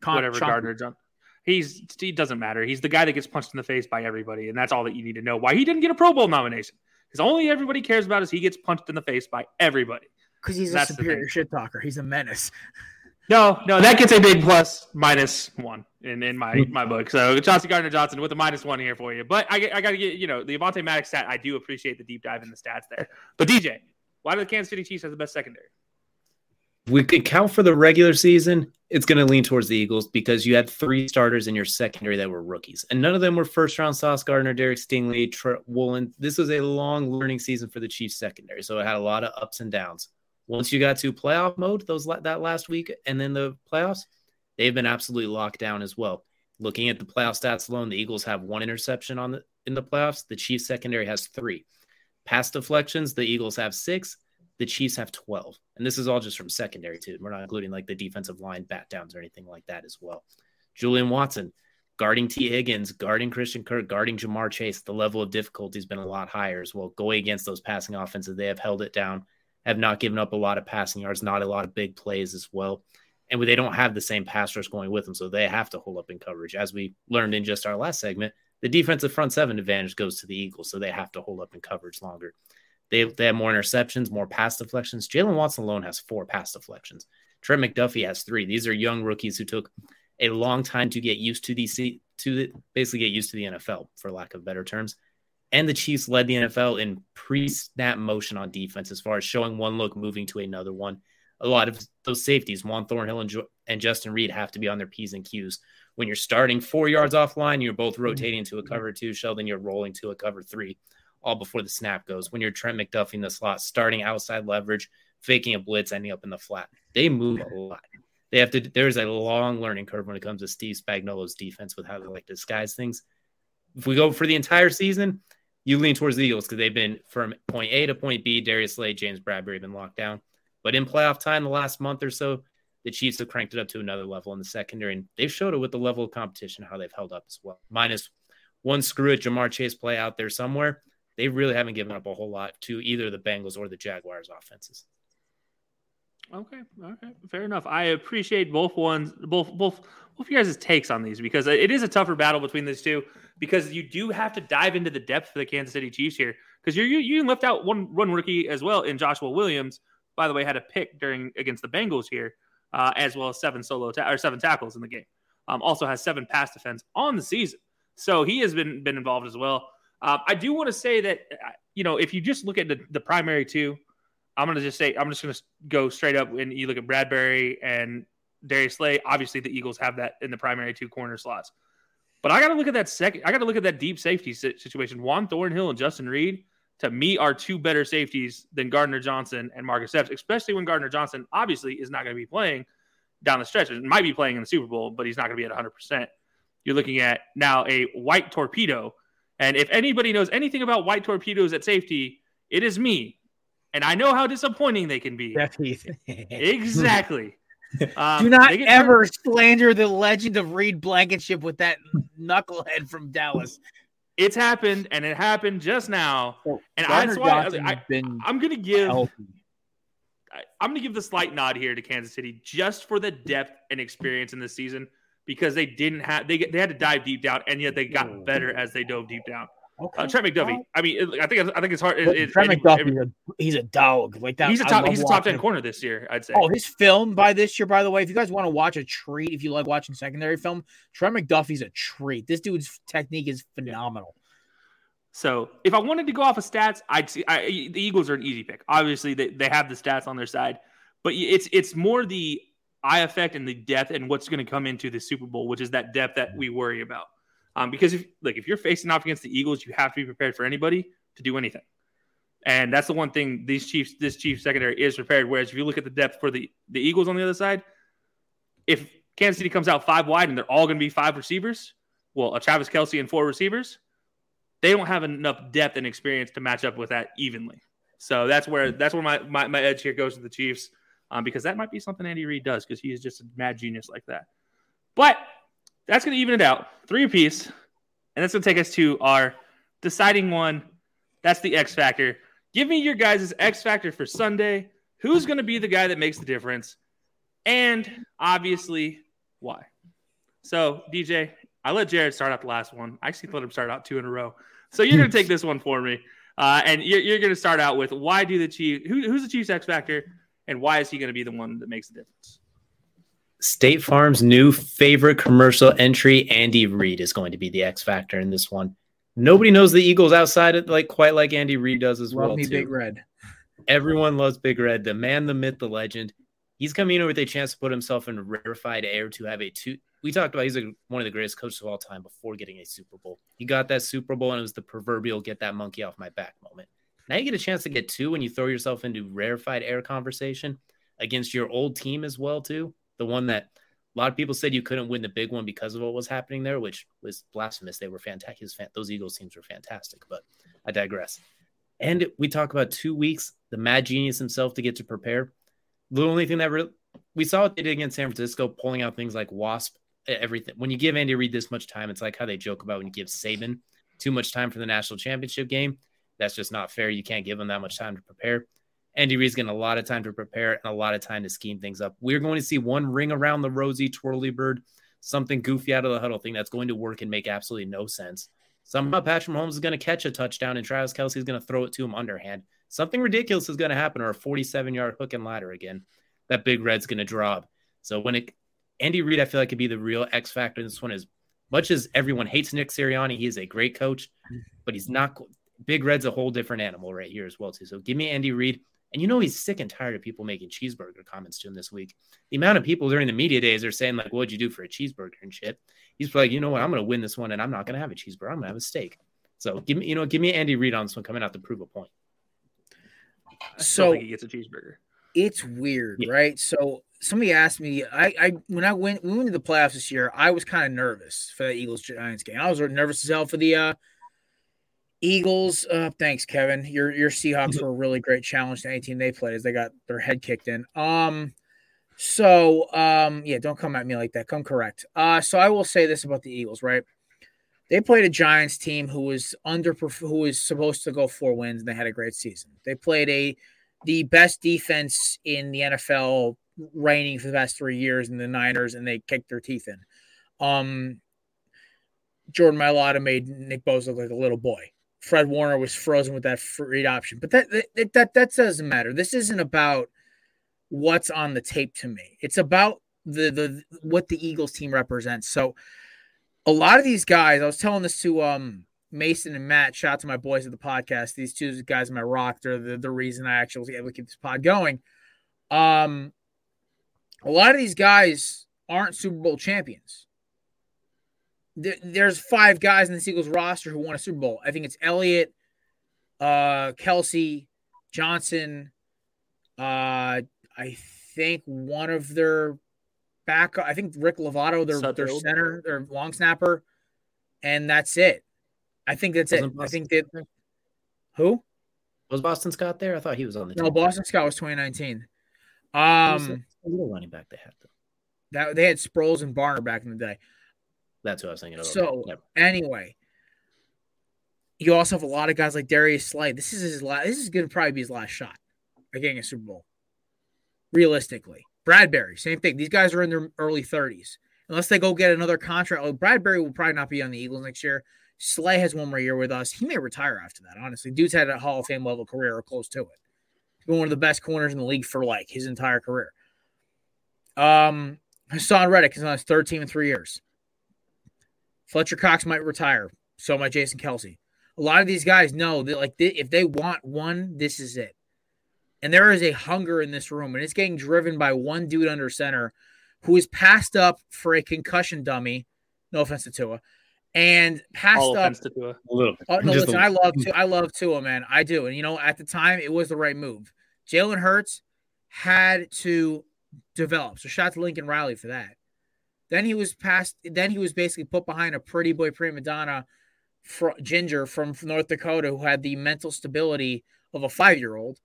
Con- whatever Gardner Johnson. He's he doesn't matter. He's the guy that gets punched in the face by everybody, and that's all that you need to know. Why he didn't get a Pro Bowl nomination? Because only everybody cares about is he gets punched in the face by everybody. because he's a That's the superior shit talker. He's a menace. *laughs* No, no, that gets a big plus minus one in, in my my book. So Chauncey Gardner Johnson with a minus one here for you. But I, I got to get you know the Avonte Maddox stat. I do appreciate the deep dive in the stats there. But DJ, why do the Kansas City Chiefs have the best secondary? we could count for the regular season, it's going to lean towards the Eagles because you had three starters in your secondary that were rookies, and none of them were first round. Sauce Gardner, Derek Stingley, Tre- Woolen. This was a long learning season for the Chiefs secondary, so it had a lot of ups and downs. Once you got to playoff mode, those that last week, and then the playoffs, they've been absolutely locked down as well. Looking at the playoff stats alone, the Eagles have one interception on the in the playoffs. The Chiefs secondary has three. Pass deflections, the Eagles have six the Chiefs have 12. And this is all just from secondary, too. We're not including like the defensive line bat downs or anything like that as well. Julian Watson, guarding Tee Higgins, guarding Christian Kirk, guarding Ja'Marr Chase. The level of difficulty has been a lot higher as well. Going against those passing offenses, they have held it down, have not given up a lot of passing yards, not a lot of big plays as well. And they don't have the same pass rush going with them, so they have to hold up in coverage. As we learned in just our last segment, the defensive front seven advantage goes to the Eagles, so they have to hold up in coverage longer. They, they have more interceptions, more pass deflections. Jaylen Watson alone has four pass deflections. Trent McDuffie has three. These are young rookies who took a long time to get used to the to basically get used to the NFL, for lack of better terms. And the Chiefs led the NFL in pre-snap motion on defense as far as showing one look, moving to another one. A lot of those safeties, Juan Thornhill and, jo- and Justin Reid, have to be on their P's and Q's. When you're starting four yards offline, you're both mm-hmm. rotating to a cover two. Sheldon, you're rolling to a cover three all before the snap goes. When you're Trent McDuffie in the slot, starting outside leverage, faking a blitz, ending up in the flat. They move a lot. They have to. There's a long learning curve when it comes to Steve Spagnuolo's defense with how they like disguise things. If we go for the entire season, you lean towards the Eagles because they've been from point A to point B. Darius Slay, James Bradberry have been locked down. But in playoff time, the last month or so, the Chiefs have cranked it up to another level in the secondary, and they've showed it with the level of competition how they've held up as well. Minus one screw it, Ja'Marr Chase play out there somewhere they really haven't given up a whole lot to either the Bengals or the Jaguars offenses. Okay, okay, fair enough. I appreciate both ones, both both both your guys' takes on these because it is a tougher battle between these two because you do have to dive into the depth for the Kansas City Chiefs here because you you you left out one one rookie as well in Joshua Williams. By the way, had a pick during against the Bengals here, uh, as well as seven solo ta- or seven tackles in the game. Um, also has seven pass defense on the season, so he has been been involved as well. Um, I do want to say that uh, you know if you just look at the, the primary two, I'm gonna just say I'm just gonna go straight up and you look at Bradberry and Darius Slay. Obviously, the Eagles have that in the primary two corner slots, but I got to look at that second. I got to look at that deep safety situation. Juan Thornhill and Justin Reid to me are two better safeties than Gardner Johnson and Marcus Epps, especially when Gardner Johnson obviously is not going to be playing down the stretch. It might be playing in the Super Bowl, but he's not going to be at 100. percent You're looking at now a white torpedo and if anybody knows anything about white torpedoes at safety, it is me. And I know how disappointing they can be. Jeff Heath. *laughs* Exactly. Um, Do not they get ever slander the legend of Reed Blankenship with that knucklehead from Dallas. It's happened, and it happened just now. So, And I, Gardner that's why Johnson's I, been I'm going to give healthy. I- I'm going to give the slight nod here to Kansas City just for the depth and experience in this season because they didn't have they they had to dive deep down, and yet they got better as they dove deep down. Okay. Uh, Trent McDuffie. I mean, I think I think it's hard. It, it, Trent it- McDuffie's he's a dog. Like that. he's a top he's a top ten him. corner this year. I'd say. Oh, his film by this year, by the way, if you guys want to watch a treat, if you like watching secondary film, Trent McDuffie's a treat. This dude's technique is phenomenal. So if I wanted to go off of stats, I'd see I, the Eagles are an easy pick. Obviously, they, they have the stats on their side, but it's it's more the eye effect and the depth and what's going to come into the Super Bowl, which is that depth that we worry about. Um, because if like if you're facing off against the Eagles, you have to be prepared for anybody to do anything, and that's the one thing these Chiefs this Chiefs secondary is prepared. Whereas if you look at the depth for the the Eagles on the other side, if Kansas City comes out five wide and they're all going to be five receivers, well, a Travis Kelce and four receivers they don't have enough depth and experience to match up with that evenly. So that's where that's where my my, my edge here goes to the Chiefs, um, because that might be something Andy Reid does because he is just a mad genius like that. But that's going to even it out, three apiece, and that's going to take us to our deciding one. That's the X factor. Give me your guys' X factor for Sunday. Who's going to be the guy that makes the difference? And obviously, why? So, DJ, I let Jared start out the last one. I actually let him start out two in a row. So you're going to take this one for me. Uh, and you're, you're going to start out with why do the Chiefs, who, who's the Chiefs X factor, and why is he going to be the one that makes the difference? State Farm's new favorite commercial entry, Andy Reid, is going to be the X factor in this one. Nobody knows the Eagles outside of like quite like Andy Reid does as Love well. me too. Big Red. Everyone loves Big Red, the man, the myth, the legend. He's coming in with a chance to put himself in rarefied air to have a two. We talked about he's a, one of the greatest coaches of all time before getting a Super Bowl. He got that Super Bowl and it was the proverbial get that monkey off my back moment. Now you get a chance to get two when you throw yourself into rarefied air conversation against your old team as well too. The one that a lot of people said you couldn't win the big one because of what was happening there, which was blasphemous. They were fantastic. Those Eagles teams were fantastic, but I digress. And we talk about two weeks, the mad genius himself to get to prepare. The only thing that re- we saw what they did against San Francisco, pulling out things like Wasp, everything. When you give Andy Reid this much time, it's like how they joke about when you give Saban too much time for the national championship game. That's just not fair. You can't give him that much time to prepare. Andy Reid's getting a lot of time to prepare and a lot of time to scheme things up. We're going to see one ring around the rosy twirly bird, something goofy out of the huddle thing that's going to work and make absolutely no sense. Somehow Patrick Mahomes is going to catch a touchdown and Travis Kelce is going to throw it to him underhand. Something ridiculous is going to happen or a 47 yard hook and ladder again. That big red's going to drop. So when it, Andy Reid, I feel like could be the real X factor in this one. As much as everyone hates Nick Sirianni, he is a great coach, but he's not. Big Red's a whole different animal right here as well too. So give me Andy Reid. And you know he's sick and tired of people making cheeseburger comments to him this week. The amount of people during the media days are saying like, "What'd you do for a cheeseburger and shit?" He's like, "You know what? I'm going to win this one, and I'm not going to have a cheeseburger. I'm going to have a steak." So give me, you know, give me Andy Reid on this one coming out to prove a point. I So- he gets a cheeseburger. It's weird, Yeah. right? So somebody asked me, I, I when I went we went to the playoffs this year, I was kind of nervous for the Eagles Giants game. I was nervous as hell for the uh Eagles. Uh thanks, Kevin. Your your Seahawks were a really great challenge to any team they played as they got their head kicked in. Um so um yeah, don't come at me like that. Come correct. Uh so I will say this about the Eagles, right? They played a Giants team who was under who was supposed to go four wins and they had a great season. They played a the best defense in the NFL reigning for the past three years in the Niners, and they kicked their teeth in. Um, Jordan Mailata made Nick Bosa look like a little boy. Fred Warner was frozen with that read option, but that that that that doesn't matter. This isn't about what's on the tape to me. It's about the the what the Eagles team represents. So a lot of these guys, I was telling this to um Mason and Matt, shout out to my boys at the podcast. These two guys in my rock, they're the, the reason I actually was able to keep this pod going. Um, a lot of these guys aren't Super Bowl champions. There, there's five guys in the Eagles roster who won a Super Bowl. I think it's Elliott, uh, Kelce, Johnson. Uh, I think one of their back. I think Rick Lovato, their their center, their long snapper, and that's it. I think that's it. Wasn't I think Boston that who? Was Boston Scott there? I thought he was on the No. Boston Scott was 2019. Who was Um, little running back they had. Though? that they had Sproles and Barner back in the day. That's what I was thinking. Of. So- Never. Anyway, you also have a lot of guys like Darius Slay. This is his last. This is going to probably be his last shot at getting a Super Bowl. Realistically, Bradberry, same thing. These guys are in their early 30s. Unless they go get another contract, like Bradberry will probably not be on the Eagles next year. Slay has one more year with us. He may retire after that. Honestly, dude's had a Hall of Fame level career or close to it. He's been one of the best corners in the league for like his entire career. Um, Haason Reddick is on his third team in three years. Fletcher Cox might retire. So might Jason Kelce. A lot of these guys know that like they, if they want one, this is it. And there is a hunger in this room, and it's getting driven by one dude under center who is passed up for a concussion dummy. No offense to Tua, and passed All up to Tua. A little. bit. Oh no, Just listen, a- I love Tua. I love Tua, man. I do, and you know, at the time, it was the right move. Jalen Hurts had to develop. So shout out to Lincoln Riley for that. Then he was passed. Then he was basically put behind a pretty boy prima donna, fr- Ginger from North Dakota, who had the mental stability of a five year old.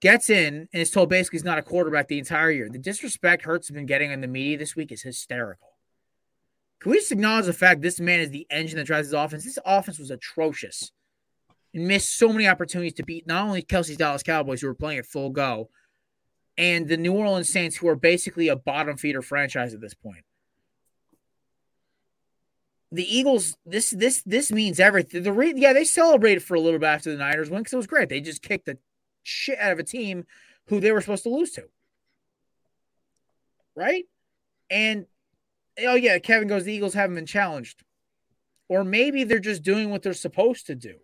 Gets in and is told basically he's not a quarterback the entire year. The disrespect Hurts has been getting in the media this week is hysterical. Can we just acknowledge the fact this man is the engine that drives his offense? This offense was atrocious. and missed so many opportunities to beat not only Kelsey's Dallas Cowboys, who were playing at full go, and the New Orleans Saints, who are basically a bottom feeder franchise at this point. The Eagles, this this this means everything. The re- yeah, they celebrated for a little bit after the Niners win because it was great. They just kicked the shit out of a team who they were supposed to lose to. Right? And oh yeah, Kevin goes, the Eagles haven't been challenged. Or maybe they're just doing what they're supposed to do.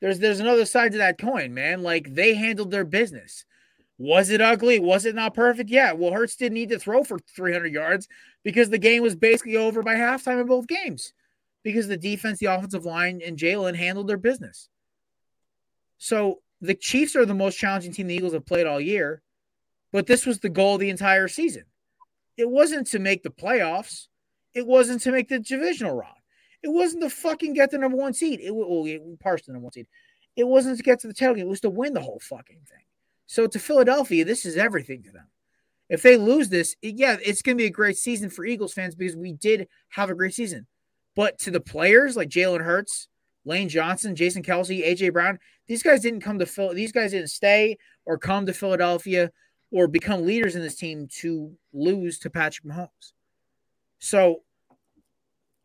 There's there's another side to that coin, man. Like they handled their business. Was it ugly? Was it not perfect? Yeah. Well, Hurts didn't need to throw for 300 yards because the game was basically over by halftime in both games because the defense, the offensive line, and Jalen handled their business. So the Chiefs are the most challenging team the Eagles have played all year, but this was the goal of the entire season. It wasn't to make the playoffs. It wasn't to make the divisional round. It wasn't to fucking get the number one seed. It was partially the number one seed. It wasn't to get to the title game. It was to win the whole fucking thing. So to Philadelphia, this is everything to them. If they lose this, yeah, it's going to be a great season for Eagles fans because we did have a great season. But to the players like Jalen Hurts, Lane Johnson, Jason Kelce, AJ Brown, these guys didn't come to Phil. These guys didn't stay or come to Philadelphia or become leaders in this team to lose to Patrick Mahomes. So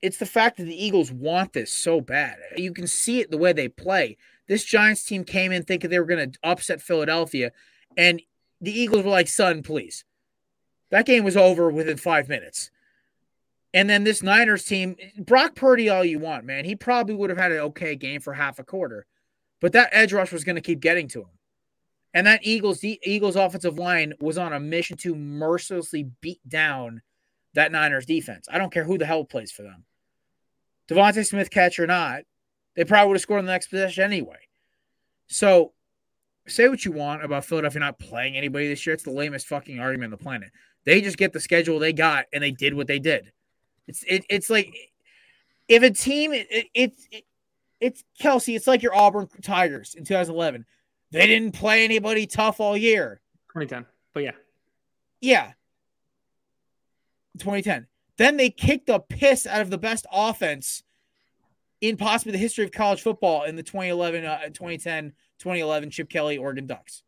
it's the fact that the Eagles want this so bad. You can see it the way they play. This Giants team came in thinking they were going to upset Philadelphia, and the Eagles were like, son, please. That game was over within five minutes. And then this Niners team, Brock Purdy, all you want, man. He probably would have had an okay game for half a quarter, but that edge rush was going to keep getting to him. And that Eagles the Eagles offensive line was on a mission to mercilessly beat down that Niners defense. I don't care who the hell plays for them. DeVonta Smith catch or not, they probably would have scored in the next possession anyway. So say what you want about Philadelphia not playing anybody this year. It's the lamest fucking argument on the planet. They just get the schedule they got and they did what they did. It's it, it's like if a team it, it, it, it's Kelsey, it's like your Auburn Tigers in 2011. They didn't play anybody tough all year. 2010. But yeah. Yeah. 2010. Then they kicked the piss out of the best offense in possibly the history of college football in the 2011, uh, 2010, 2011 Chip Kelly Oregon Ducks.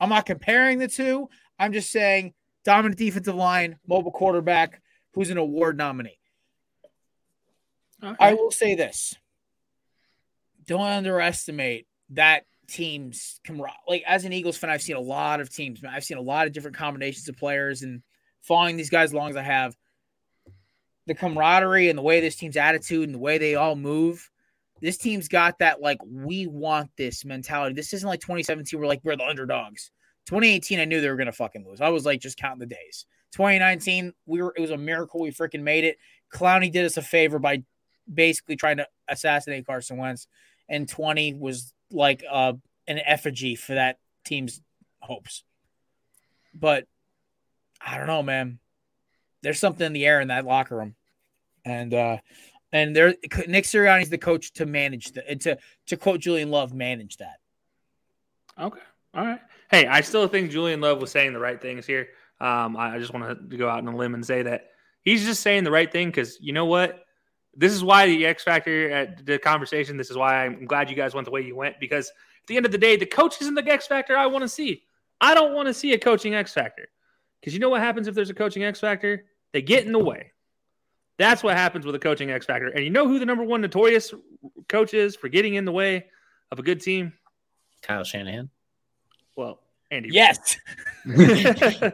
I'm not comparing the two. I'm just saying dominant defensive line, mobile quarterback, who's an award nominee. Okay. I will say this. Don't underestimate that team's camaraderie. Like as an Eagles fan, I've seen a lot of teams. I've seen a lot of different combinations of players, and following these guys as long as I have, the camaraderie and the way this team's attitude and the way they all move. This team's got that like we want this mentality. This isn't like 2017. We're like we're the underdogs. 2018, I knew they were gonna fucking lose. I was like just counting the days. 2019, we were it was a miracle we freaking made it. Clowney did us a favor by basically trying to assassinate Carson Wentz, and 20 was like uh, an effigy for that team's hopes. But I don't know, man. There's something in the air in that locker room, and uh, and there Nick Sirianni's the coach to manage the to to quote Julian Love, manage that. Okay, all right. Hey, I still think Julian Love was saying the right things here. Um, I just want to go out on a limb and say that he's just saying the right thing because you know what? This is why the X Factor at the conversation. This is why I'm glad you guys went the way you went because at the end of the day, the coach isn't the X Factor I want to see. I don't want to see a coaching X Factor because you know what happens if there's a coaching X Factor? They get in the way. That's what happens with a coaching X Factor. And you know who the number one notorious coach is for getting in the way of a good team? Kyle Shanahan. Well, Andy. Yes. *laughs*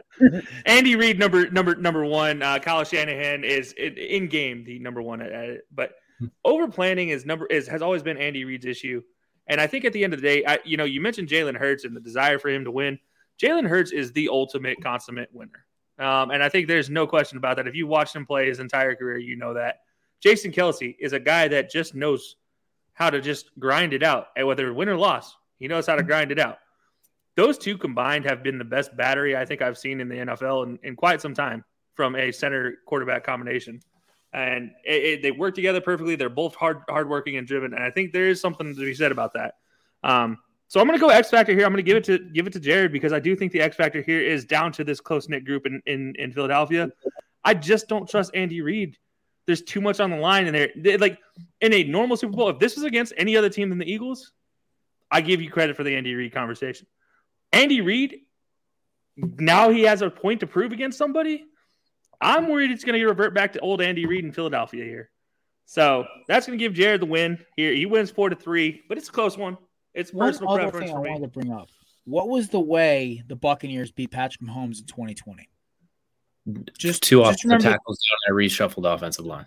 Andy Reid, number number number one. Uh, Kyle Shanahan is in, in game the number one at, at it. But over planning is number is has always been Andy Reid's issue. And I think at the end of the day, I, you know, you mentioned Jalen Hurts and the desire for him to win. Jalen Hurts is the ultimate consummate winner. Um, and I think there's no question about that. If you watched him play his entire career, you know that. Jason Kelce is a guy that just knows how to just grind it out. And whether win or loss, he knows how to grind it out those two combined have been the best battery I think I've seen in the NFL in, in quite some time from a center quarterback combination. And it, it, they work together perfectly. They're both hard, hardworking and driven. And I think there is something to be said about that. Um, so I'm going to go X factor here. I'm going to give it to give it to Jared because I do think the X factor here is down to this close knit group in, in in Philadelphia. I just don't trust Andy Reid there's too much on the line, and they're, like in a normal Super Bowl. If this was against any other team than the Eagles, I give you credit for the Andy Reid conversation. Andy Reid, now he has a point to prove against somebody. I'm worried it's going to revert back to old Andy Reid in Philadelphia here. So that's going to give Jared the win here. He wins four to three, but it's a close one. It's One personal other preference thing for I me. wanted to bring up. What was the way the Buccaneers beat Patrick Mahomes in 2020? Just Two just offensive remember- tackles down a reshuffled offensive line.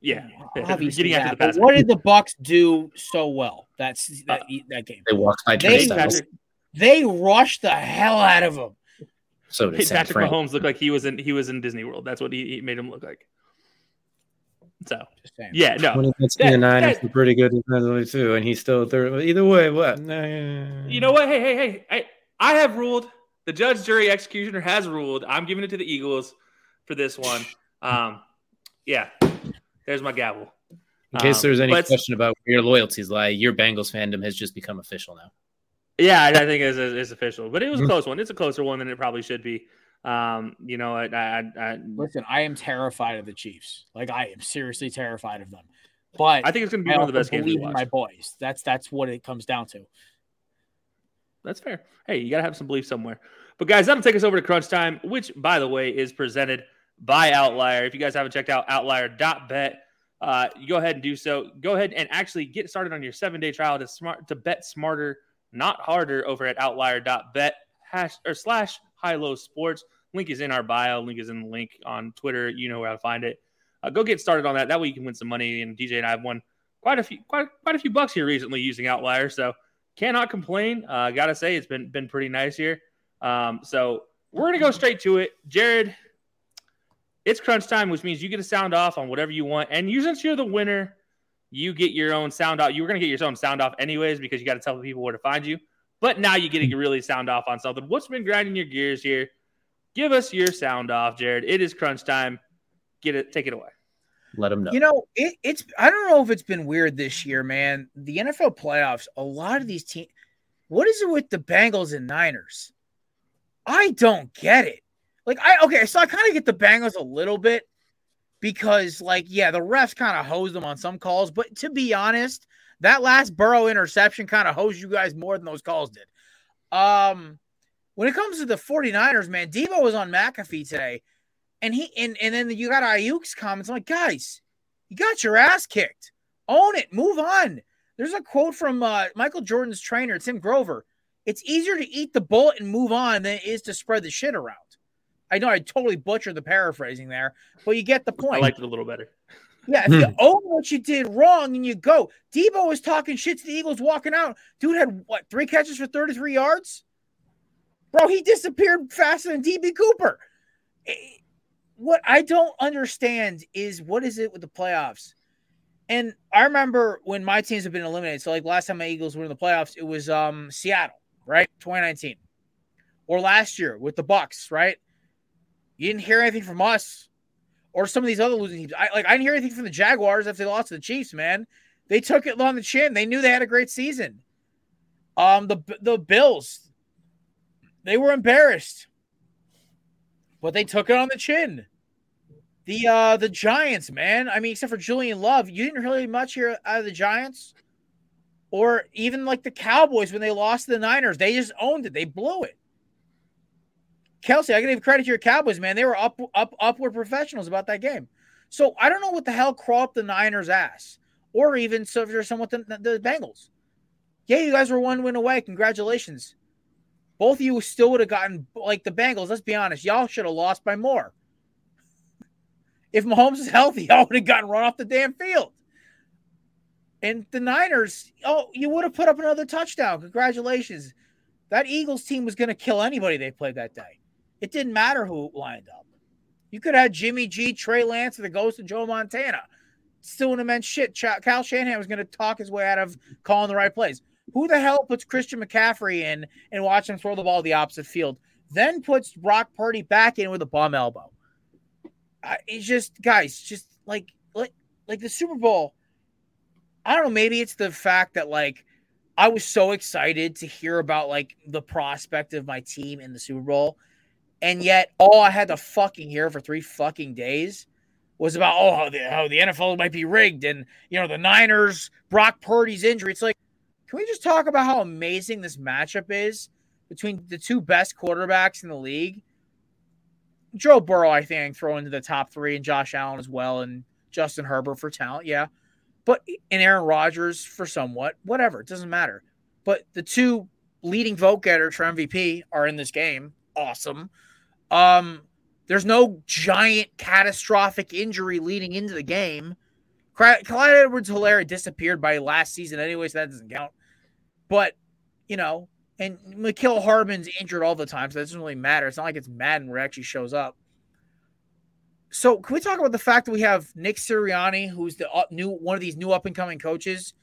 Yeah, Obviously, getting after yeah, the but pass. what did the Bucks do so well? That's that, Uh, that game. They walked by They- Patrick, They rushed the hell out of him. So did Patrick Fran. Mahomes look like he was in he was in Disney World. That's what he, he made him look like. So Just yeah, no, 2019 and That- 9 that- is pretty good defensively too, and he's still third. Either way, what? You know what? Hey, hey, hey! I, I have ruled. The judge, jury, executioner has ruled. I'm giving it to the Eagles for this one. Um, yeah, there's my gavel. In case Um, there's any question about where your loyalties lie, your Bengals fandom has just become official now. Yeah, I I think it's, it's official, but it was a Mhm. close one. It's a closer one than it probably should be. Um, you know, I, I, I, Listen, I am terrified of the Chiefs. Like I am seriously terrified of them. But I think it's going to I be one of the best games believe in my boys. That's that's what it comes down to. That's fair. Hey, you got to have some belief somewhere. But guys, that'll take us over to Crunch Time, which, by the way, is presented by Outlier. If you guys haven't checked out outlier.bet, uh, you go ahead and do so. Go ahead and actually get started on your seven day trial to smart to bet smarter, not harder, over at outlier.bet hash or slash high low sports. Link is in our bio. Link is in the link on Twitter. You know where to find it. Uh, go get started on that. That way you can win some money. And DJ and I have won quite a few quite quite a few bucks here recently using Outlier. So cannot complain. Uh, gotta say it's been been pretty nice here. Um, so we're gonna go straight to it, Jared. It's crunch time, which means you get a sound off on whatever you want, and you since you're the winner, you get your own sound off. You were gonna get your own sound off anyways because you got to tell people where to find you. But now you get to really sound off on something. What's been grinding your gears here? Give us your sound off, Jared. It is crunch time. Get it, take it away. Let them know. You know, it, it's I don't know if it's been weird this year, man. The NFL playoffs, a lot of these teams. What is it with the Bengals and Niners? I don't get it. Like I okay, so I kind of get the Bengals a little bit because like yeah, the refs kind of hosed them on some calls, but to be honest, that last Burrow interception kind of hosed you guys more than those calls did. Um when it comes to the 49ers, man, Deebo was on McAfee today. And he and, and then you got Aiyuk's comments. I'm like, guys, you got your ass kicked. Own it. Move on. There's a quote from uh, Michael Jordan's trainer, Tim Grover. It's easier to eat the bullet and move on than it is to spread the shit around. I know I totally butchered the paraphrasing there, but you get the point. I liked it a little better. *laughs* Yeah, if you own what you did wrong and you go, Deebo was talking shit to the Eagles walking out. Dude had what three catches for 33 yards? Bro, he disappeared faster than DB Cooper. What I don't understand is what is it with the playoffs? And I remember when my teams have been eliminated. So, like last time my Eagles were in the playoffs, it was um Seattle, right? 2019. Or last year with the Bucks, right? You didn't hear anything from us or some of these other losing teams. I like I didn't hear anything from the Jaguars after they lost to the Chiefs, man. They took it on the chin. They knew they had a great season. Um, the the Bills, they were embarrassed, but they took it on the chin. The uh the Giants, man. I mean, except for Julian Love, you didn't really much hear out of the Giants, or even like the Cowboys when they lost to the Niners. They just owned it. They blew it. Kelsey, I gotta give credit to your Cowboys, man. They were up, up, upward professionals about that game. So I don't know what the hell crawled up the Niners' ass, or even so if someone with the, the Bengals. Yeah, you guys were one win away. Congratulations. Both of you still would have gotten like the Bengals. Let's be honest, y'all should have lost by more. If Mahomes is healthy, *laughs* y'all would have gotten run off the damn field. And the Niners, oh, you would have put up another touchdown. Congratulations. That Eagles team was going to kill anybody they played that day. It didn't matter who lined up. You could have had Jimmy G, Trey Lance, or the ghost of Joe Montana. Still wouldn't have shit. Kyle Shanahan was going to talk his way out of calling the right plays. Who the hell puts Christian McCaffrey in and watch him throw the ball the opposite field? Then puts Brock Purdy back in with a bum elbow. I, it's just guys, just like like like the Super Bowl. I don't know. Maybe it's the fact that like I was so excited to hear about like the prospect of my team in the Super Bowl, and yet all I had to fucking hear for three fucking days was about oh how the, how the NFL might be rigged and you know the Niners Brock Purdy's injury. It's like, can we just talk about how amazing this matchup is between the two best quarterbacks in the league? Joe Burrow, I think, throw into the top three, and Josh Allen as well, and Justin Herbert for talent, yeah. But and Aaron Rodgers for somewhat, whatever, it doesn't matter. But the two leading vote getters for MVP are in this game. Awesome. Um, there's no giant catastrophic injury leading into the game. Clyde Edwards Helaire disappeared by last season anyway, so that doesn't count. But, you know, and Mecole Hardman's injured all the time, so that doesn't really matter. It's not like it's Madden where it actually shows up. So, can we talk about the fact that we have Nick Sirianni, who's the new one of these new up and coming coaches?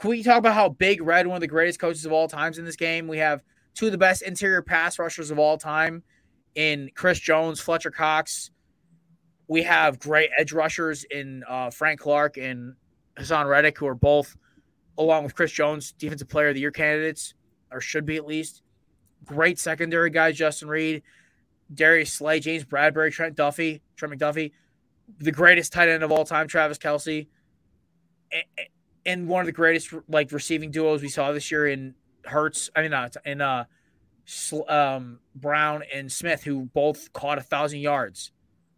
Can we talk about how Big Red, one of the greatest coaches of all times in this game? We have two of the best interior pass rushers of all time in Chris Jones, Fletcher Cox. We have great edge rushers in uh, Frank Clark and Haason Reddick, who are both, along with Chris Jones, defensive player of the year candidates, or should be at least. Great secondary guys, Justin Reid, Darius Slay, James Bradberry, Trent Duffy, Trent McDuffie, the greatest tight end of all time, Travis Kelce, and one of the greatest like receiving duos we saw this year in Hurts. I mean, not in uh, um, Brown and Smith, who both caught a thousand yards.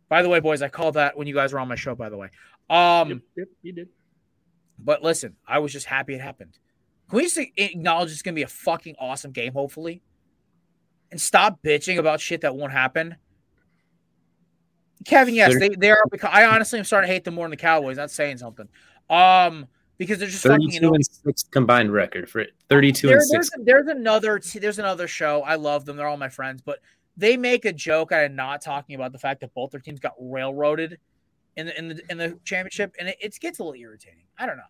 By the way, boys, I called that when you guys were on my show. By the way, um, yep, yep, you did. But listen, I was just happy it happened. Can we just acknowledge it's going to be a fucking awesome game, hopefully, and stop bitching about shit that won't happen? Kevin, yes, they, they are. I honestly am starting to hate them more than the Cowboys. Not saying something. Um, because they're just 32 fucking, and six combined record for it. 32 there, and there's, six. There's another there's another show. I love them. They're all my friends, but they make a joke out of not talking about the fact that both their teams got railroaded in the in the in the championship, and it, it gets a little irritating. I don't know,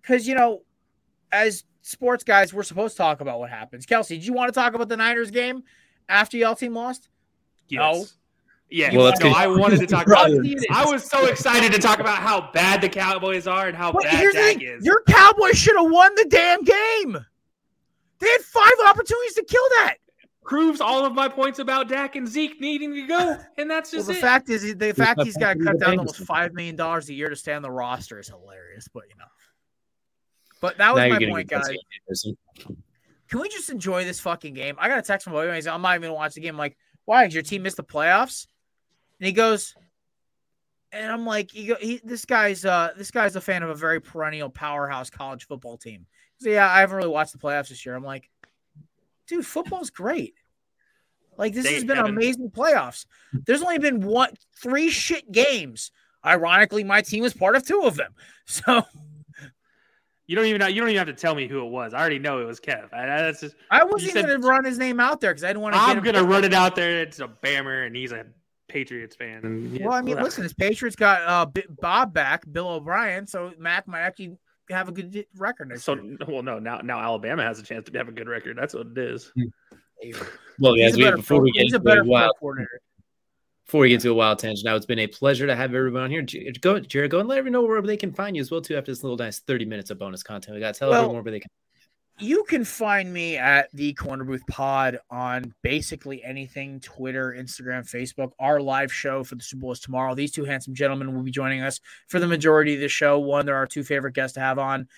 because you know, as sports guys, we're supposed to talk about what happens. Kelsey, did you want to talk about the Niners game after y'all team lost? Yes. No. Yeah, well, no, I wanted to talk about. *laughs* I was so excited to talk about how bad the Cowboys are and how but bad Dak is. Your Cowboys should have won the damn game. They had five opportunities to kill that. Proves all of my points about Dak and Zeke needing to go, and that's just well, the it. fact is the fact he's got to cut down almost five million dollars a year to stay on the roster is hilarious. But you know, but that was now my point, guys. Can we just enjoy this fucking game? I got a text from boy. He's I'm not even gonna watch the game. I'm like, why? Did your team missed the playoffs? And he goes, and I'm like, he, he, this guy's uh this guy's a fan of a very perennial powerhouse college football team. So yeah, I haven't really watched the playoffs this year. I'm like, dude, football's great. Like this has been amazing playoffs. There's only been one three shit games. Ironically, my team was part of two of them. *laughs* So you don't even know. You don't even have to tell me who it was. I already know it was Kev. I, that's just. I wasn't even going to run his name out there because I didn't want to. I'm going to run it out there. It's a Bammer, and he's a Patriots fan. And yeah, well, I mean, whatever. listen, his Patriots got uh, Bob back, Bill O'Brien, so Mac might actually have a good record next so, year. well, no, now now Alabama has a chance to have a good record. That's what it is. Well, yeah, we, before we get into a wild, before we get to a wild tangent, now it's been a pleasure to have everyone on here. Go, Jared, go and let everyone know where they can find you as well too. After this little nice thirty minutes of bonus content, we got to tell well, everyone where they can you can find me at the Corner Booth Pod on basically anything Twitter, Instagram, Facebook. Our live show for the Super Bowl is tomorrow. These two handsome gentlemen will be joining us for the majority of the show. One, they're our two favorite guests to have on.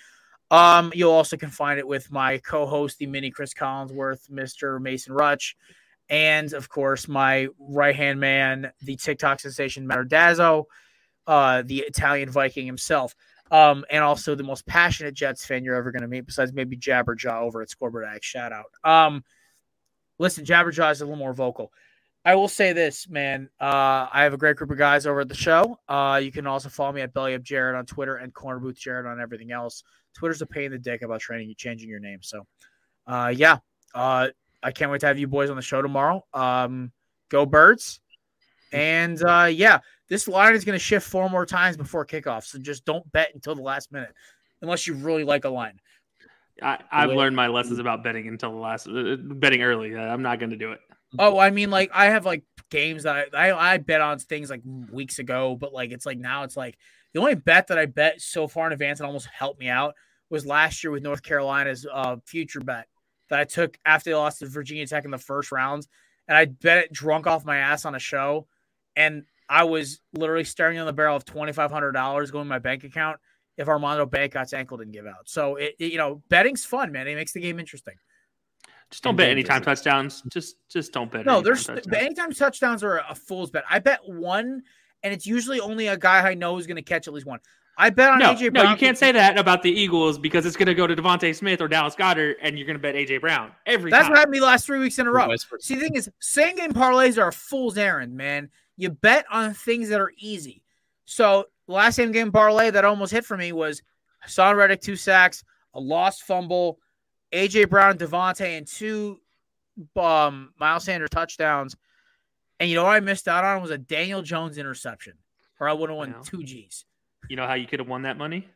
Um, you'll also can find it with my co-host, the mini Chris Collinsworth, Mr. Mason Rutch, and of course my right hand man, the TikTok sensation Matt Dazzo, uh, the Italian Viking himself um, and also the most passionate Jets fan you're ever going to meet, besides maybe Jabberjaw over at Scoreboard. Shout out. Um, listen, Jabberjaw is a little more vocal. I will say this, man. Uh, I have a great group of guys over at the show. Uh, you can also follow me at Belly Up Jared on Twitter and Corner Booth Jared on everything else. Twitter's a pain in the dick about training you changing your name. So, uh, yeah, uh, I can't wait to have you boys on the show tomorrow. Um, go birds, and uh, yeah, this line is going to shift four more times before kickoff. So just don't bet until the last minute, unless you really like a line. I, have learned my lessons about betting until the last uh, betting early. I'm not going to do it. Oh, I mean, like I have like games that I, I, I bet on things like weeks ago, but like it's like now it's like the only bet that I bet so far in advance and almost helped me out was last year with North Carolina's uh, future bet that I took after they lost to Virginia Tech in the first round, and I bet it drunk off my ass on a show, and I was literally staring on the barrel of twenty five hundred dollars going to my bank account if Armando Bacot's ankle didn't give out. So it, it, you know, betting's fun, man. It makes the game interesting. Just don't bet anytime touchdowns. Just just don't bet. No, there's touchdowns. anytime touchdowns are a fool's bet. I bet one, and it's usually only a guy I know is going to catch at least one. I bet on no, AJ Brown. No, you can't say that about the Eagles because it's going to go to DeVonta Smith or Dallas Goedert, and you're going to bet AJ Brown every. That's time. what happened to me last three weeks in a row. See, the thing is, same game parlays are a fool's errand, man. You bet on things that are easy. So last same game parlay that almost hit for me was Haason Reddick two sacks, a lost fumble, AJ Brown, DeVonta, and two um, Miles Sanders touchdowns. And you know what I missed out on was a Daniel Jones interception, or I would have won two G's. You know how you could have won that money?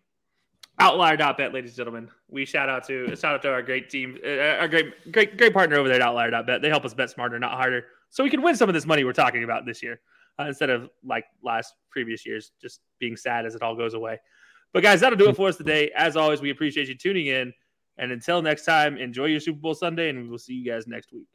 Outlier.bet, ladies and gentlemen. We shout out to shout out to our great team, uh, our great great great partner over there at Outlier.bet. They help us bet smarter, not harder, so we can win some of this money we're talking about this year, uh, instead of like last previous years, just being sad as it all goes away. But guys, that'll do it for us today. As always, we appreciate you tuning in. And until next time, enjoy your Super Bowl Sunday, and we will see you guys next week.